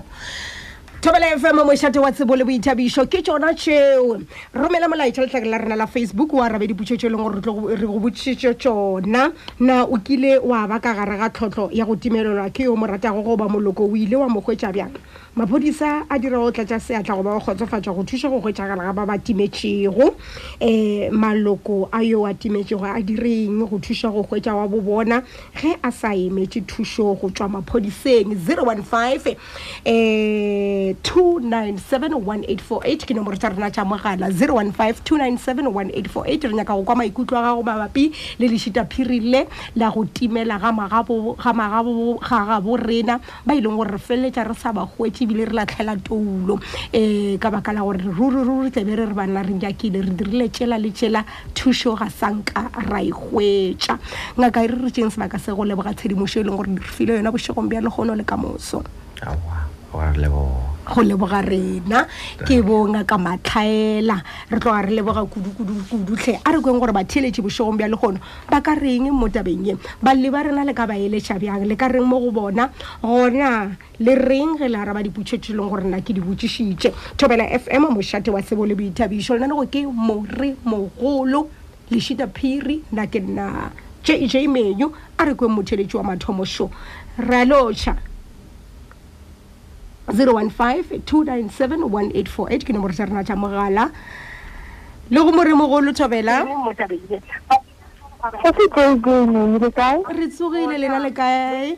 thobela fm mošate wa tsebo le boithabišo ke tsona tšeo romela molaetša letlake la rena la facebook o arabe diputšo tšeo e leng gore re go botšišo tsona na o kile wa ba ka gare ga tlhotlho ya go timelelwa ke yo mo ratago goba moloko o ile wa mo hwetša bjang maphodisa a dira go tlatša seatla goba go kgotsofatša go thuša go hwetšagala ga ba ba timetšego um eh, maloko a yo a timetšego a direng go thuša go hwetša wa bo bona ge a sa emetše thušo go tšwa maphodiseng 015 eh 2971848 ke nomoro tsa rena tša mogala 0152971848 re nyaka go kwa maikutlo a gago mabapi le lešita phirile la go timela ga magabo ga magabo ga gabo rena ba ile e go re feleletsa re sa ba hwetše bile re latlhela toulo eh ka baka la gore ruri ruri tlebe re re bana re nyakile re dirile tšela le tšela thušo ga sa nka ra e hwetša ngaka e re re tšeng sebaka se go leboga tshedimošo e leng gore di re file yona bošegong bja legono le ka moso go leboga rena ke bonga ka matlhaela re tloga re leboga kudukudukudutlhe a re kweng gore batheeletše bošegong bja legono ba ka reng mo tabeng ye balli ba rena le ka ba eletša bjang le ka reng mo go bona gona le reng ge le araba dipotšo tše leng gore nna ke di botšišitše thobela fm mošate wa sebo le boithabišo le nanego ke more mogolo lešita phiri na ke nna jj menyo a re kweng motheletši wa mathomo šo ra lotšha 015 297 1848 ke nomoro tša rena tša mogala le go more mogolo thobela re tsogile lena le kae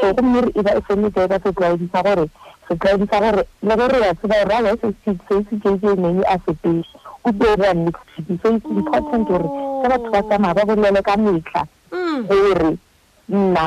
So gomme re eba e seno se eba setlwaedi sa gore, setlwaedi sa gore, le ge re a tseba gore awa e se seed se, se JJ Manny a se pele, o tlo dira mixtape. So it's important gore ge batho ba tsamaya ba bolele ka mehla gore nna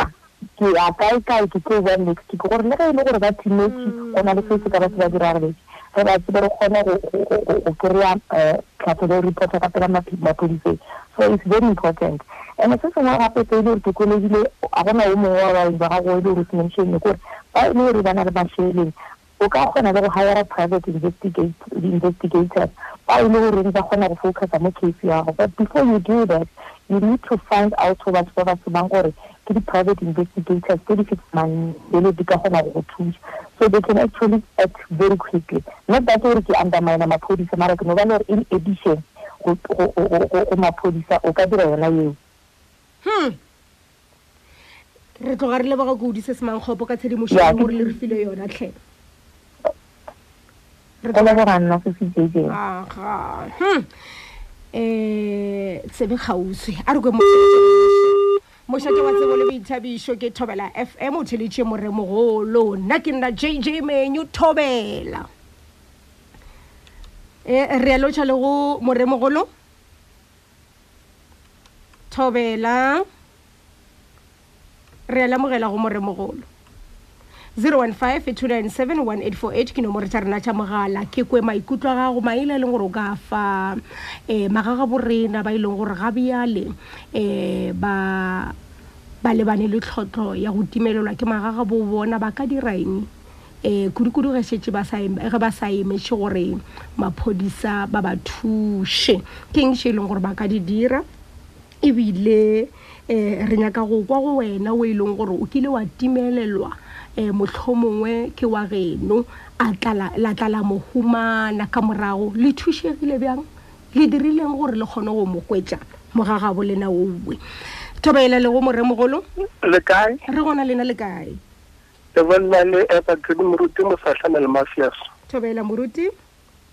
ke ya kae kae ke tlo bua mixtape, gore le ge e le gore ba timetse, go na le se se ka ba se ba diragetse. re ba tsebe re kgone go kry-a eh, tlhatlhobo reporta ka pela maphodiseng so it's very important and se sengwe gape se e le gore ke kolobile a gona o mongwe wa baeng ba gago e le gore se mentionne kore ba e le gore ba na le masheleng o ka kgona le go hire private investigators ba e le goreng ba kgona go focusa mo case ya gago but before you do that you need to find out go batho ba ba tsebang gore ke di-private investigators tse di se fumang pele di ka kgona go go thusa so they can actually act very quickly not that gore ke undermine maphodisa mara ke no ba le gore in addition go maphodisa o ka dira yona eo hmm. re tloga re leboga kudu se se mangkgopo ka tshedimošo gore le re file yona tlhe go leboga nna se se jejeng hmm. eh tsebe kgauswi a re kwe mo mošate wa tsebo le boithabišo ke thobela fm o theletše moremogolo nna ke nna jj menyu thobela e re alotšha le go moremogolo thobela Re a lemogela go Moremogolo. 0152971848 ke nomoro tša rena tša mogala ke kwe maikutlo a gago maele a leng gore o ka fa um eh, magaga borena ba e leng gore ga bjale um eh, ba ba lebane le tlhotlho ya go timelelwa ke magaga bo bona ba ka dira eng um kudu-kudu ge šetse ba sa ge ba sa emetše gore maphodisa ba ba thuše ke eng še e leng gore ba ka di dira ebile um re nyaka go kwa go wena o e leng gore o kile wa timelelwa um mohlomongwe ke wa geno a la tlala mo humana ka morago le thušegile bjang le dirileng gore le kgone go mo kwetša mogagabo lena owe thobaela lego moremogolo le kae re gona lena le kae le bolela le evergreen moruti mosahla melmafias thobaela moruti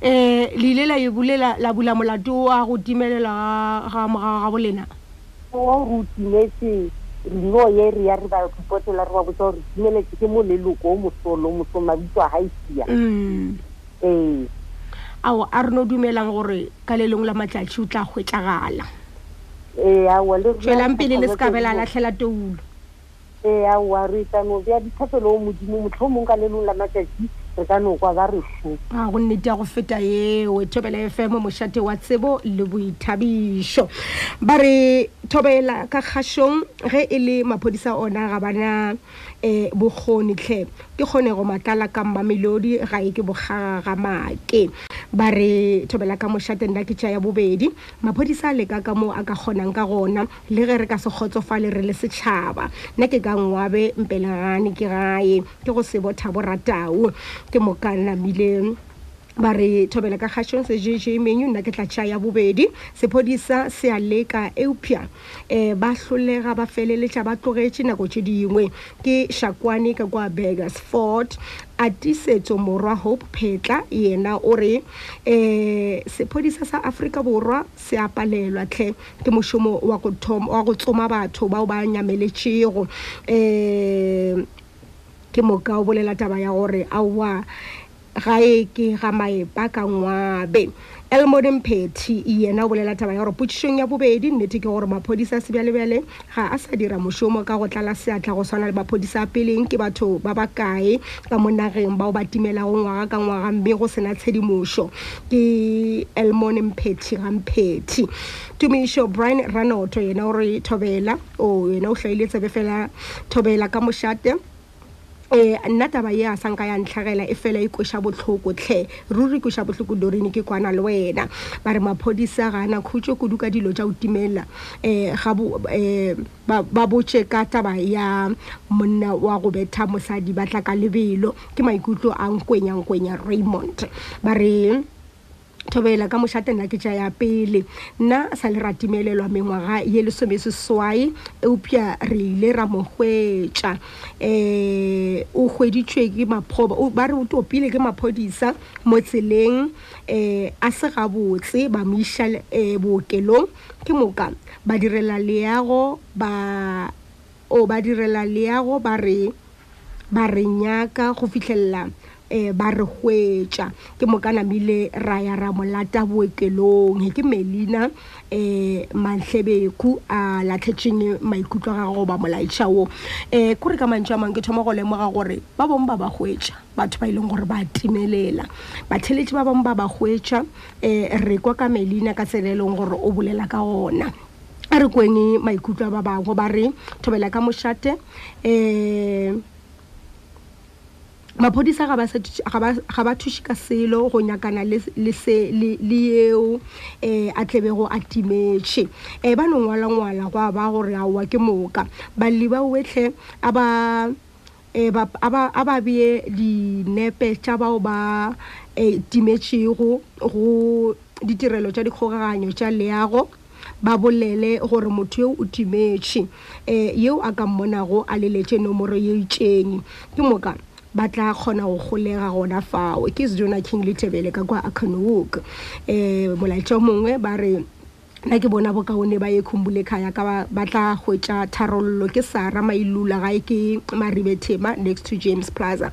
eh le ile la e bulela la bula molato wa go timelela ga morago ga bolena wa gore o timetse rino ye re ya re ba repotela re ba botsa gore timeletse ke mo leloko o mosolo moso mabitso a ga isia e mm. ee ao a re no dumelang gore ka le lengwe la matlatši o tla hwetšagala ee aowa le tswelang pele le se ka be la latlhela toulo Ee, aowa, re etla no bea dithapelo go Modimo, mohlomong ka le leng la matšatši re ka no kwa ba re fu. A go nnete ya go feta yeo e Thobela FM, mošate wa tsebo le boithabišo. Ba re thobela ka kgašong ge e le maphodisa ona ga ba na um bokgoni tlhe. Ke kgonego matlala ka Mmamelodi ga e ke bokgaga ga make. Ba re thobela ka mošate nna ke tša ya bobedi. Maphodisa a leka ka mo a ka kgonang ka gona. le ge re ka se kgotsofale re le setšhaba nna ke ka ngwabe mpelegane ke gae ke go sebo thabo ratau ke mo ka namileng ba re thobela ka kgašong se jj menyu nna ke tla tšha ya bobedi sephodisa se a leka eupša um ba hlolega ba feleletša ba tlogetše nako tše dingwe ke shakwane ka kwa burgers fort a tisetso morwa hope phetla yena o re um sephodisa sa afrika borwa se a palelwa tlhe ke mošomo wa go thoma wa go tsoma batho bao ba nyameletšego um ke moka o bolela taba ya gore aowa ga e ke ga maepa ka ngwabe elmodin phetty yena o bolela taba ya gore potšišong ya bobedi nnete ke gore maphodisa sebjalebjale Ga a sa dira mošomo ka go tlala seatla go swana le baphodisa peleng. Ke batho ba ba kae ka mo nageng bao ba timelago ngwaga ka ngwaga mme go sena tshedimošo? Ke Elmon Mphethi ga Mphethi. Tumišo Brian Ranoto yena o re thobela. O yena o hlaile tsebe fela thobela ka mošate. ee nna taba ye a sanka ya ntlhagela e fela e kweša bohloko tlhe ruri kweša bohloko dorini ke kwana le wena ba re maphodisa ga ana khutšo kudu ka dilo tša go timela um ba botše ka taba ya monna wa go betha mosadi ba tla ka lebelo ke maikutlo a nkwenyankwenya raymond ba re thobela ka mošate nna ke tša ya pele nna sa le ra timelelwa mengwaga ye lesome seswai eupša re ile ra mo hwetša um o hweditšwe ke maphoba ba re o topile ke maphodisa mo tseleng um a se gabotse ba mo iša um bookelong ke moka ba direla leago ba O ba direla leago ba re, ba re nyaka go fihlelela eh, ba re hwetša. Ke moka namile ra ya ra mo lata bookelong. He ke Melina eh, Manhlebeku a latlhetšeng maikutlo a gagwe goba molaetša wo. Eh, kore ka mantšu a mangwe ke thoma go lemoga gore ba bangwe ba ba hwetša batho ba e leng gore ba timelela batheletši ba bangwe ba ba hwetša eh, re kwa ka Melina ka tsela e leng gore o bolela ka gona. a re kwene maikutlo a ba bangwe ba re thobela ka mošate um maphodisa ga ba thuše ka selo go nyakana le yeo um a tlebego a timetše um eh, ba no ngwalangwala go a ba gore aowa ke moka balli ba wetlhe a ba e, ba, a, ba, a ba bee dinepe tša bao ba e, timetšego go ditirelo tša dikgogaganyo tša leago ba bolele gore motho yo o timetše e, yeo a ka mmonago a leletše nomoro ye itšeng ke moka ba tla kgona go golega gona fao ke zona king le tebele ka kwa akanowok um e, molaetša mongwe ba re nna ke bona bokaone ba ye khumbulekhaya ka ba tla hwetša tharollo ke sara mailula gae ke maribe thema next to james plaza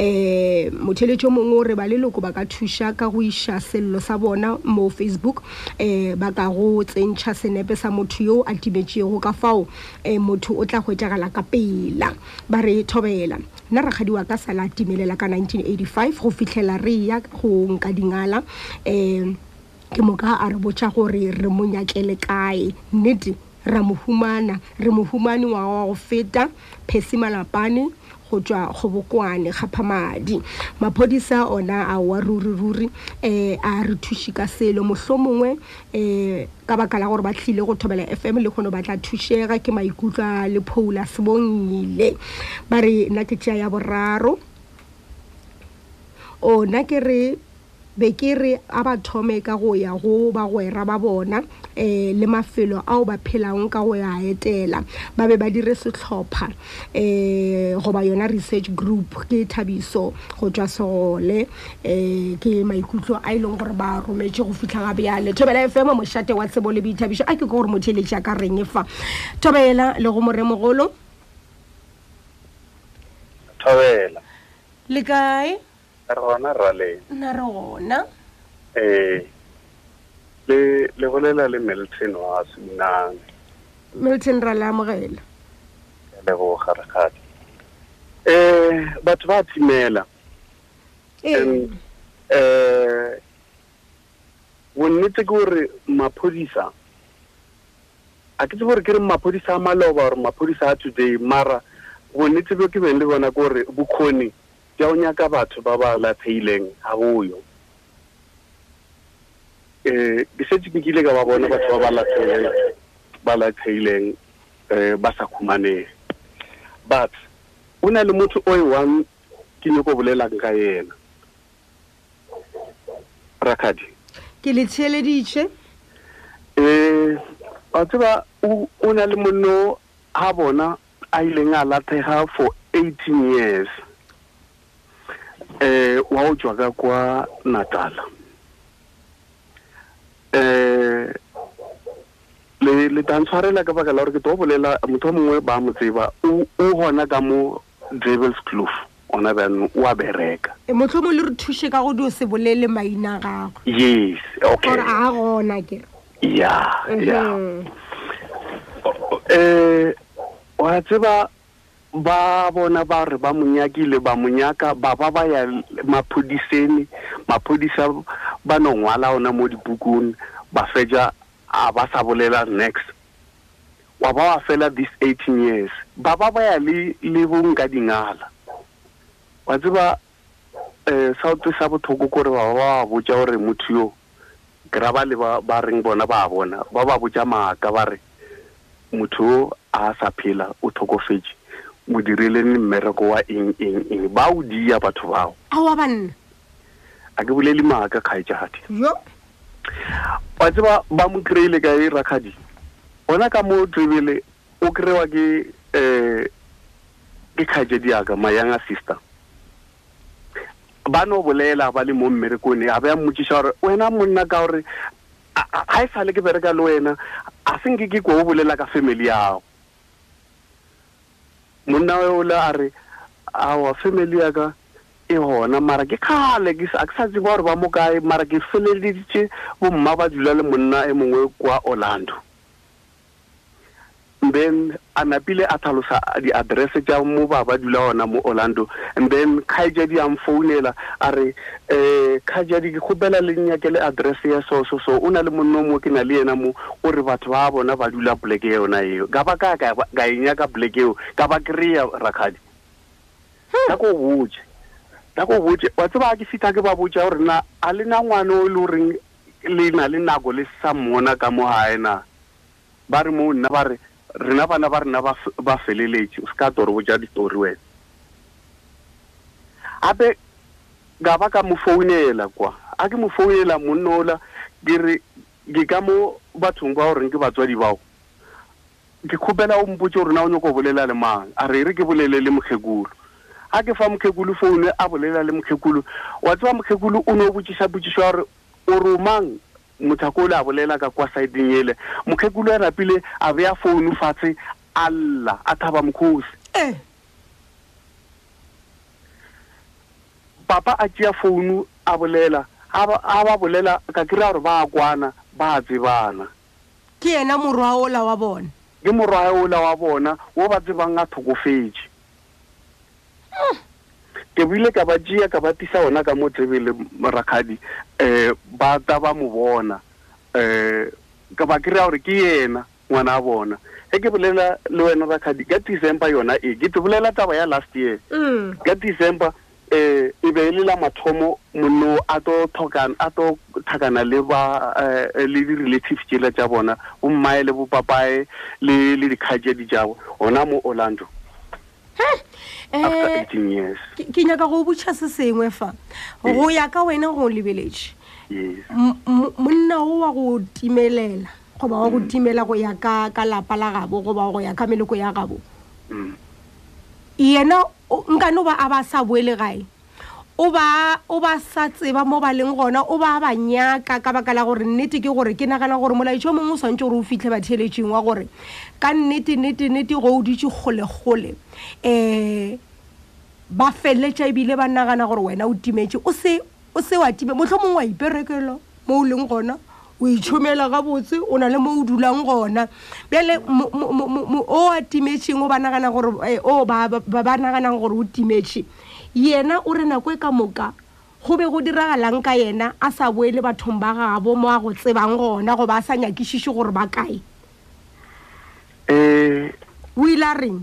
um motheletši o mongwe o re ba leloko ba ka thuša ka go iša sello sa bona mo facebook um ba ka go tsentšha senepe sa motho yo a timetšego ka fao um motho o tla hwetšagala ka pela ba re thobela nna rakgadi wa ka sa la timelela ka 1985 go fihlela re ya go nka dingala um ke moka a re botša gore re mo nyatlele kae nnete ra mo humana re mo humane ngwaga wa go feta phesi malapane go tšwa kgobokwane kgaphamadi maphodisa ona a wa ruri ruri um a re thuše ka selo mohlo mongwe um eh, ka baka la gore ba tlile go thobela fm le kgone ba tla thušega ke maikutlo a le phoula sebongile ba re nna ke tšea ya boraro ona ke re Be ke re a ba thome ka go ya go bagwera ba bona um le mafelo ao ba phelago ka go a etela. Ba be ba dire sehlopha um goba yona research group. Ke Thabiso go tšwa Segole. Um ke maikutlo a e leng gore ba rometše go fitlha ga bjale. Thobela FM, mošate wa tsebo le boithabišo. A ke ko gore motheeletši a ka reng fa Thobela le go moremogolo. Thobela. Le kae? Re gona rra le. Nna re gona. Eh. Le le bolela le Milton wa Sunang. Milton ra le amogela. Le go ga re kgale. Eh batho ba timela. Eh. Eh bonnete ke gore maphodisa a ke tsebo gore ke re maphodisa a maloba gore maphodisa a today mara bonnete bjo ke beng le bona ke gore bokgoni Bja o nyaka batho ba ba lathegileng ga bo yo. E, ke šetše ke kile ka ba bona batho ba ba lathegileng, ba lathegileng e, ba sa khumanege. But go na le motho o e one ke nyoko bolelang ka yena rakgadi ke le theeleditše um a tseba o na le monno ga bona a ileng a lathega for 18 years eh wa o tswa ka kwa Natala eh le le tantshwarela ka baka la gore ke tlo bolela motho mongwe ba mo tseba o hona ka mo Drebels Kloof ona then o a bereka e motlhomo le re thushe ka go dio se bolele maina gago yes okay gore a gona ke ya ya Mhm. eh wa tseba ba bona ba re ba monyakile ba monyaka ba ba ba ya maphodiseng maphodisa ba no ngwala ona mo dipukung ba fetša a ba sa bolela next wa ba wa fela this 18 years ba ba ba ya le le bonka dingala wa tseba Eh, sa utwe sa bothoko kore ba ba ba botša gore motho yo ke ra ba le ba ba reng bona ba bona ba ba botša maaka ba re motho yo a sa phela o thokofetše mo direleng mmereko wa eng eng eng ba o dia batho bao a wa banna a ke bolele maaka kgaetšadi yo wa tseba ba mo kry-ile ka e rakgadi gona ka mo trebele O krewa ke eh ke kgaetšedi aka my younger sister. Ba no bolela ba le mo mmerekone a be a mmotšiša gore wena monna ka gore ga e sale ke bereka le wena a se nke ke kwa o bolela ka family ya gago. Monna we o le a re awa family ya ka e gona mara ke kgale ke a ke sa tseba gore ba mo kae mara ke feleleditše bomma ba dula le monna e mongwe kwa Orlando. And then a napile a tlhalosa di-address tša mo ba ba dula ona mo orlando and then kgaejadi a mfounela a re um kgaejadi ke kgopela le nyake le address ya so so so o na le monno mo ke na le yena mo o re batho ba bona ba dula bleke yona eo ka ba ka ka e nyaka bleke eo ka ba kry-a rakgadi ka ko botse ka ko botse wa tseba ke fitlha ke ba botsa gore na a le na ngwane o e le goreng le na le nako le sa mmona ka mo gae na? Ba re moo nna ba re, Rena bana ba rena ba, ba feleletše, o se ka tlo re botša ditori wena. Gape ka ba ka mo founela kwa, a ke mo founela monnola ke re ke ka mo bathong ba o reng ke batswadi bao, Ke khopela o mpotše gore na o nyoko bolela le mang? A re, Ere ke bolele le Mokgekolo. Ha ke fa Mokgekolo foune, a bolela le Mokgekolo. Wa tseba Mokgekolo o no botšiša potšišo ya gore, O re o mang? Mothako ole a bolela ka kwa saeding yele. Mokgekolo a napile a bea founu fatshe, a lla, a thaba mokhosi. Eh! Papa a tšea founu a bolela. Ha ba, ha ba bolela, ka kry-a gore ba a kwana, ba a tsebana. Ke yena morwa ola wa bona. Ke morwa ola wa bona, wo ba tsebang a thokofetše. Ke bile ka ba tšea ka ba tisa gona ka mo tsebe le rakgadi um ba tla ba mo bona, um ka ba kry-a gore ke yena ngwana wa bona. Ge ke bolela le wena rakgadi, ka December yona e, ke tlo bolela taba ya last year, ka December. Ee, e be e le la mathomo monno a tlo thokana a tlo thakana le ba eh, le di relative tsela tsa bona bo mmae le bo papae le le dikhaje di jabo hona mo Orlando after Eh, 18 years ke ke nyaka go botšha se sengwe fa go ya ka wena go lebeletše yes M- m- monna o wa go timelela goba wa go timela go ya ka ka lapa la gabo goba go ya ka meleko ya gabo mm. yena nka no ba a ba sa boele gae o ba o ba sa tseba mo ba leng gona o ba ba nyaka ka baka la gore nnete ke gore ke nagana gore molaetšo mongwe o swantse gore o fitlhe batheeletšeng wa gore ka nnete nnete nnete go o dutše gole gole um ba feleletša ebile ba nagana gore wena o timetše o se o se wa tibe motlho mongwe wa iperekelo mo o leng gona o itšhomela gabotse o na le mo o dulang gona bjale o a timetšheng o ba nagana gore eh, o ba naganang gore o timetšhe yena o re nako e ka moka go be go diragalang ka yena a sa boele bathong ba gabo mo a go tsebang gona goba a sa nyakišiše gore ba kae um o ile a reng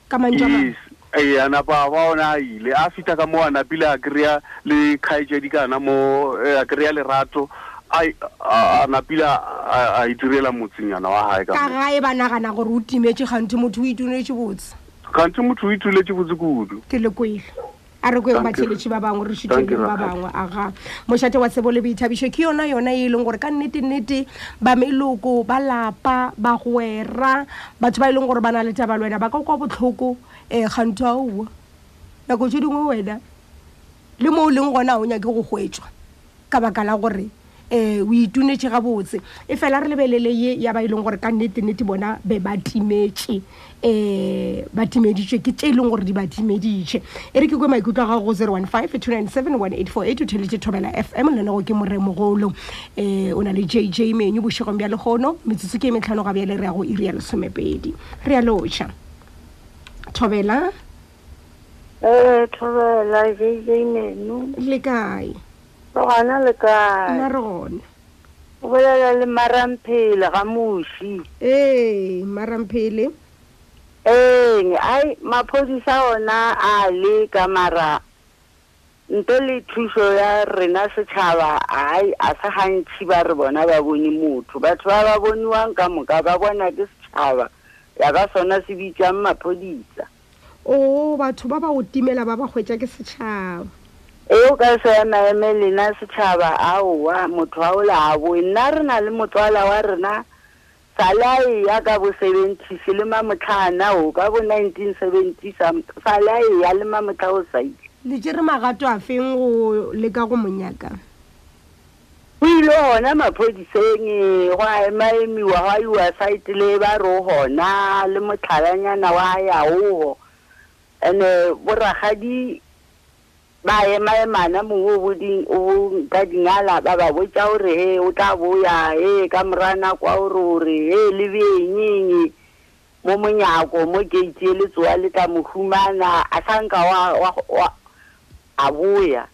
ka mantšu a mang Yes, ee, a napa ba ona a ile a fita ka mo a napile a kry-a le kgaetšedikana mo eh, a kry-a lerato a a- a napile a- a a itirela motsengnyana wa gae ka ka mo gae ba nagana gore o timetše kganthe motho o itunetše botse kganthe motho o ituletše botse kudu ke le kwele a re kweng batheletši ba bangwe re šitheleng ba bangwe aga mošate wa tsebo le boithabišo ke yona yona e leng gore ka nnetennete ba meloko ba lapa ba gwera batho ba e leng gore ba na le taba le wena ba ka kwa botlhoko um eh, gantho aowa nako tse dingwe wena le mo o leng gona o nyake go hwetswa ka baka la gore eh o itunetše gabotse e fela re lebelele ye ya ba e leng gore ka nnetennete bona be ba timetše um ba timeditše ke tše e leng gore di ba timeditše e re ke kwe maikutlo a gago go zero one five two nine seven one eight four eight o theletše thobela f m lenego ke moremogolo um eh, o na le j j menyu bošegong bja legono metsotso ke e metlhano ga bjale re ya go iri ya lesomepedi re ya loša thobela um thobela j j menyu le kae Re gona le kae? Nna re gona. O bolela le Maramphele ga Muši. Ee, Maramphele. Eng, ai maphodisa ona a le ka mara ntle le thušo ya rena setšhaba ai a se gantši ba re bona ba bone motho. Batho ba ba boniwang ka moka ba bona ke setšhaba ya ba sona se bitšang maphodisa. Oo, batho ba ba go timela ba ba hwetša ke setšhaba. Ee, o ka se emaeme lena setšhaba, aowa, motho wa o la aboe. Nna re na le motswala wa rena, sale a eya ka bo seventies le mamotlha a nao, ka bo nineteen seventies, a, sale a eya le mamotlha o sa ile. Le tšere magato afeng go leka go mo nyaka? Go ilwe gona maphodiseng, gwa emaemiwa, gwa iwa site le ba re o gona, le motlhalanyana wa ya ogo. Ene boragadi ba emaemana mongwe o boding o ka dingala ba ba botša gore he o tla boya he ka mora nako a gore gore he le benyeng mo monyako mo gate e letsoa le tla mo humana a sa nka wa a boya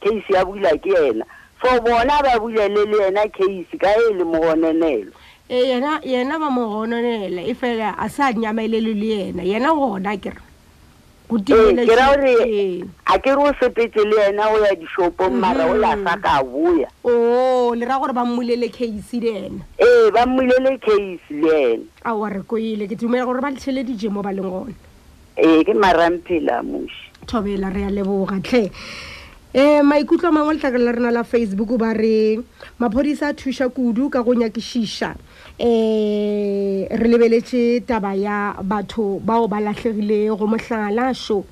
Case ya bula ke yena. For bona ba bulele le yena case ka e le mogononelo. E yena yena ba mogononela e fela a sa nyamelelo le yena. Yena gona ke re. Ee, ke ra gore a ke re o sepetse le ena o ya dishopong mara o ya sa ka boya o le ra gore ba mmulele case le ena ee ba mmulele case le ena a wa re ko ile ke tumela gore ba letheleditše mo ba leng gone ee ke maramphela muši thobela re a leboga tlhe um maikutlo a mangwe letlakala la rena la facebook ba re maphodisa a thuša kudu ka go nyakišiša um re lebeletše taba ya batho bao ba lahlegilego mohlala šo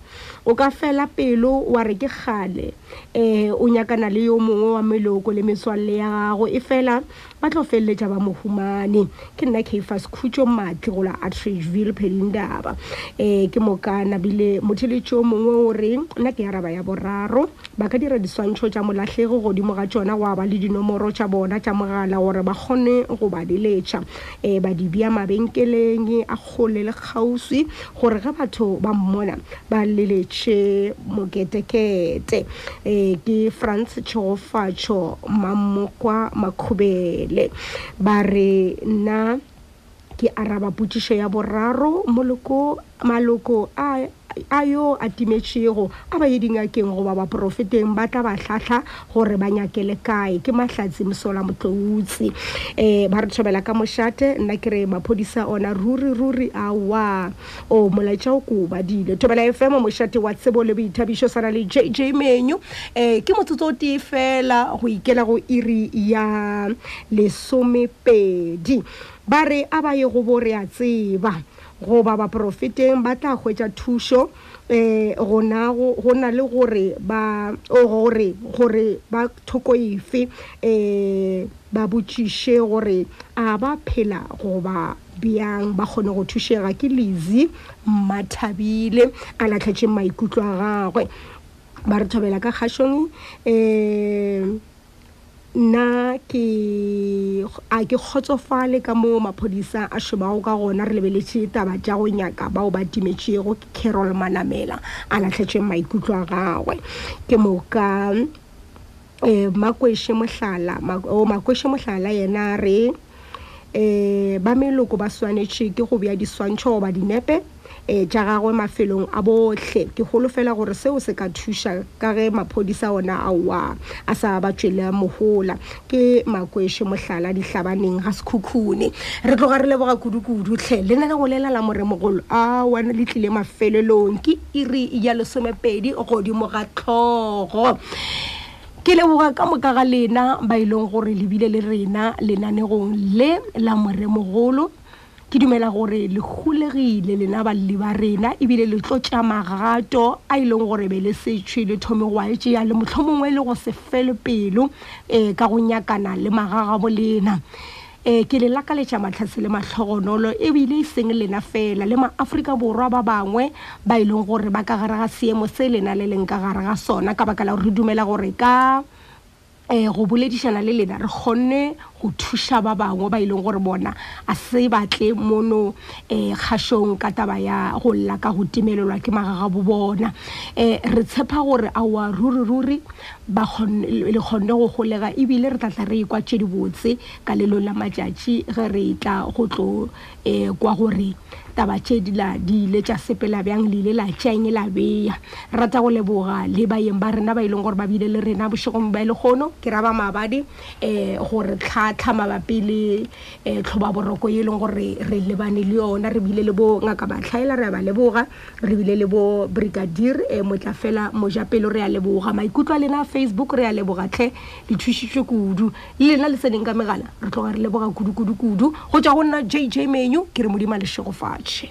o ka fela pelo wa re ke kgale um o nyakana le yo mongwe wa meloko le metswalle ya gago e fela ba tlo feleletša ba mo humane ke nna cafas khutšo matle go la atrageville phedindaba um eh, ke moka nabile motheletšo mongwe o re nna ke araba ya boraro ba ka dira diswantšho tša molahlego godimo ga tšona go aba le dinomoro tša bona tša mogala gore ba kgone go ba beletša um eh, ba di bja mabenkeleng a kgole le kgauswi gore ge batho ba mmona ba leletše moketekete e ke france tšhegofatšo mammokwa makhubele ba re nna ke araba potšišo ya boraro moloko maloko a a yo a timetšego a ba ye dingakeng goba baporofeteng ba tla ba hlahla gore ba nyakele kae ke mahlatsi mosola motloutsi um ba re thobela ka mošate nna ke re maphodisa ona ruri ruri awa o oh, molaetša o ko o badile thobela fm mošate wa tsebo le boithabišo sa na le j j menyu um ke motsotso o tee fela go ikela go iri ya lesomepedi ba re a ba ye go bo re a tseba goba baporofeteng ba tla hwetša thušo um gona go na le gore ba gore gore ba thoko efe um ba botšiše gore a ba phela goba bjang ba kgone go thušega ke lezi mmathabile a latlhetšeng maikutlo a gagwe ba re thobela ka kgašong um nna ke a ke kgotsofale ka moo maphodisa a šobago ka gona re lebeletše taba tša go nyaka bao ba timetšego ke carol manamela a latlhetšweng maikutlo a gagwe ke moka um makweshe mohlala o makweshe mohlala yena re e, ba meloko ba swanetše ke go bja diswantšho goba dinepe e, tša gagwe mafelong a bohle ke holofela gore seo se ka thuša ka ge maphodisa ona aowa a sa ba tšwele mohola ke makwešo mohlala dihlabaneng ga sekhukhune re tloga re leboga kudukudu tlhe le na le go lela la moremogolo a wane le tlile mafelelong ke iri ya lesomepedi godimo ga tlhogo Ke leboga ka moka ga lena ba e leng gore le bile le rena lenanegong le la Moremogolo. Ke dumela gore le golegile lena balli ba rena ebile le tlo tšea magato a e leng gore be le setšhwe le thome go a etšea le motlho mongwe le go se fele pelo um ka go nyakana le magagabo lena. E, ke le lakaletša matlhase le mahlogonolo ebile e seng lena fela le maaforika borwa ba bangwe ba e leng gore ba ka gare ga seemo se lena le leng ka gare ga sona ka baka la gore re dumela gore ka um go boledišana le lena re kgonne go thuša ba bangwe ba e leng gore bona a se batle mono um kgašong ka taba ya go lla ka go timelelwa ke magagabo bona um re tshepa gore aowa ruri ruri ba kgonne, le kgonne go golega e bile re tla tla re e kwa tše dibotse ka le leng la matšatši ge re tla go tlo e kwa gore taba tše di la di ile tša sepela bjang le ile la tšaeng la beya rata go leboga le bayeng ba rena ba e leng gore ba bile le rena bošegong ba e le kgono ke ra ba maabadi um gore tlhatlha mabapi le um tlhobaboroko e leng gore re lebane le yona re bile le bo ngaka batlhaela re a ba leboga re bile le bo brigadier eh, motla fela moja pelo re a leboga maikutlo a lena facebook re a leboga tlhe le thušitšwe kudu le lena le tseneng ka megala re tloga re leboga kudu kudu kudu go tšwa go nna jj menyu ke re modima lešegofatšhe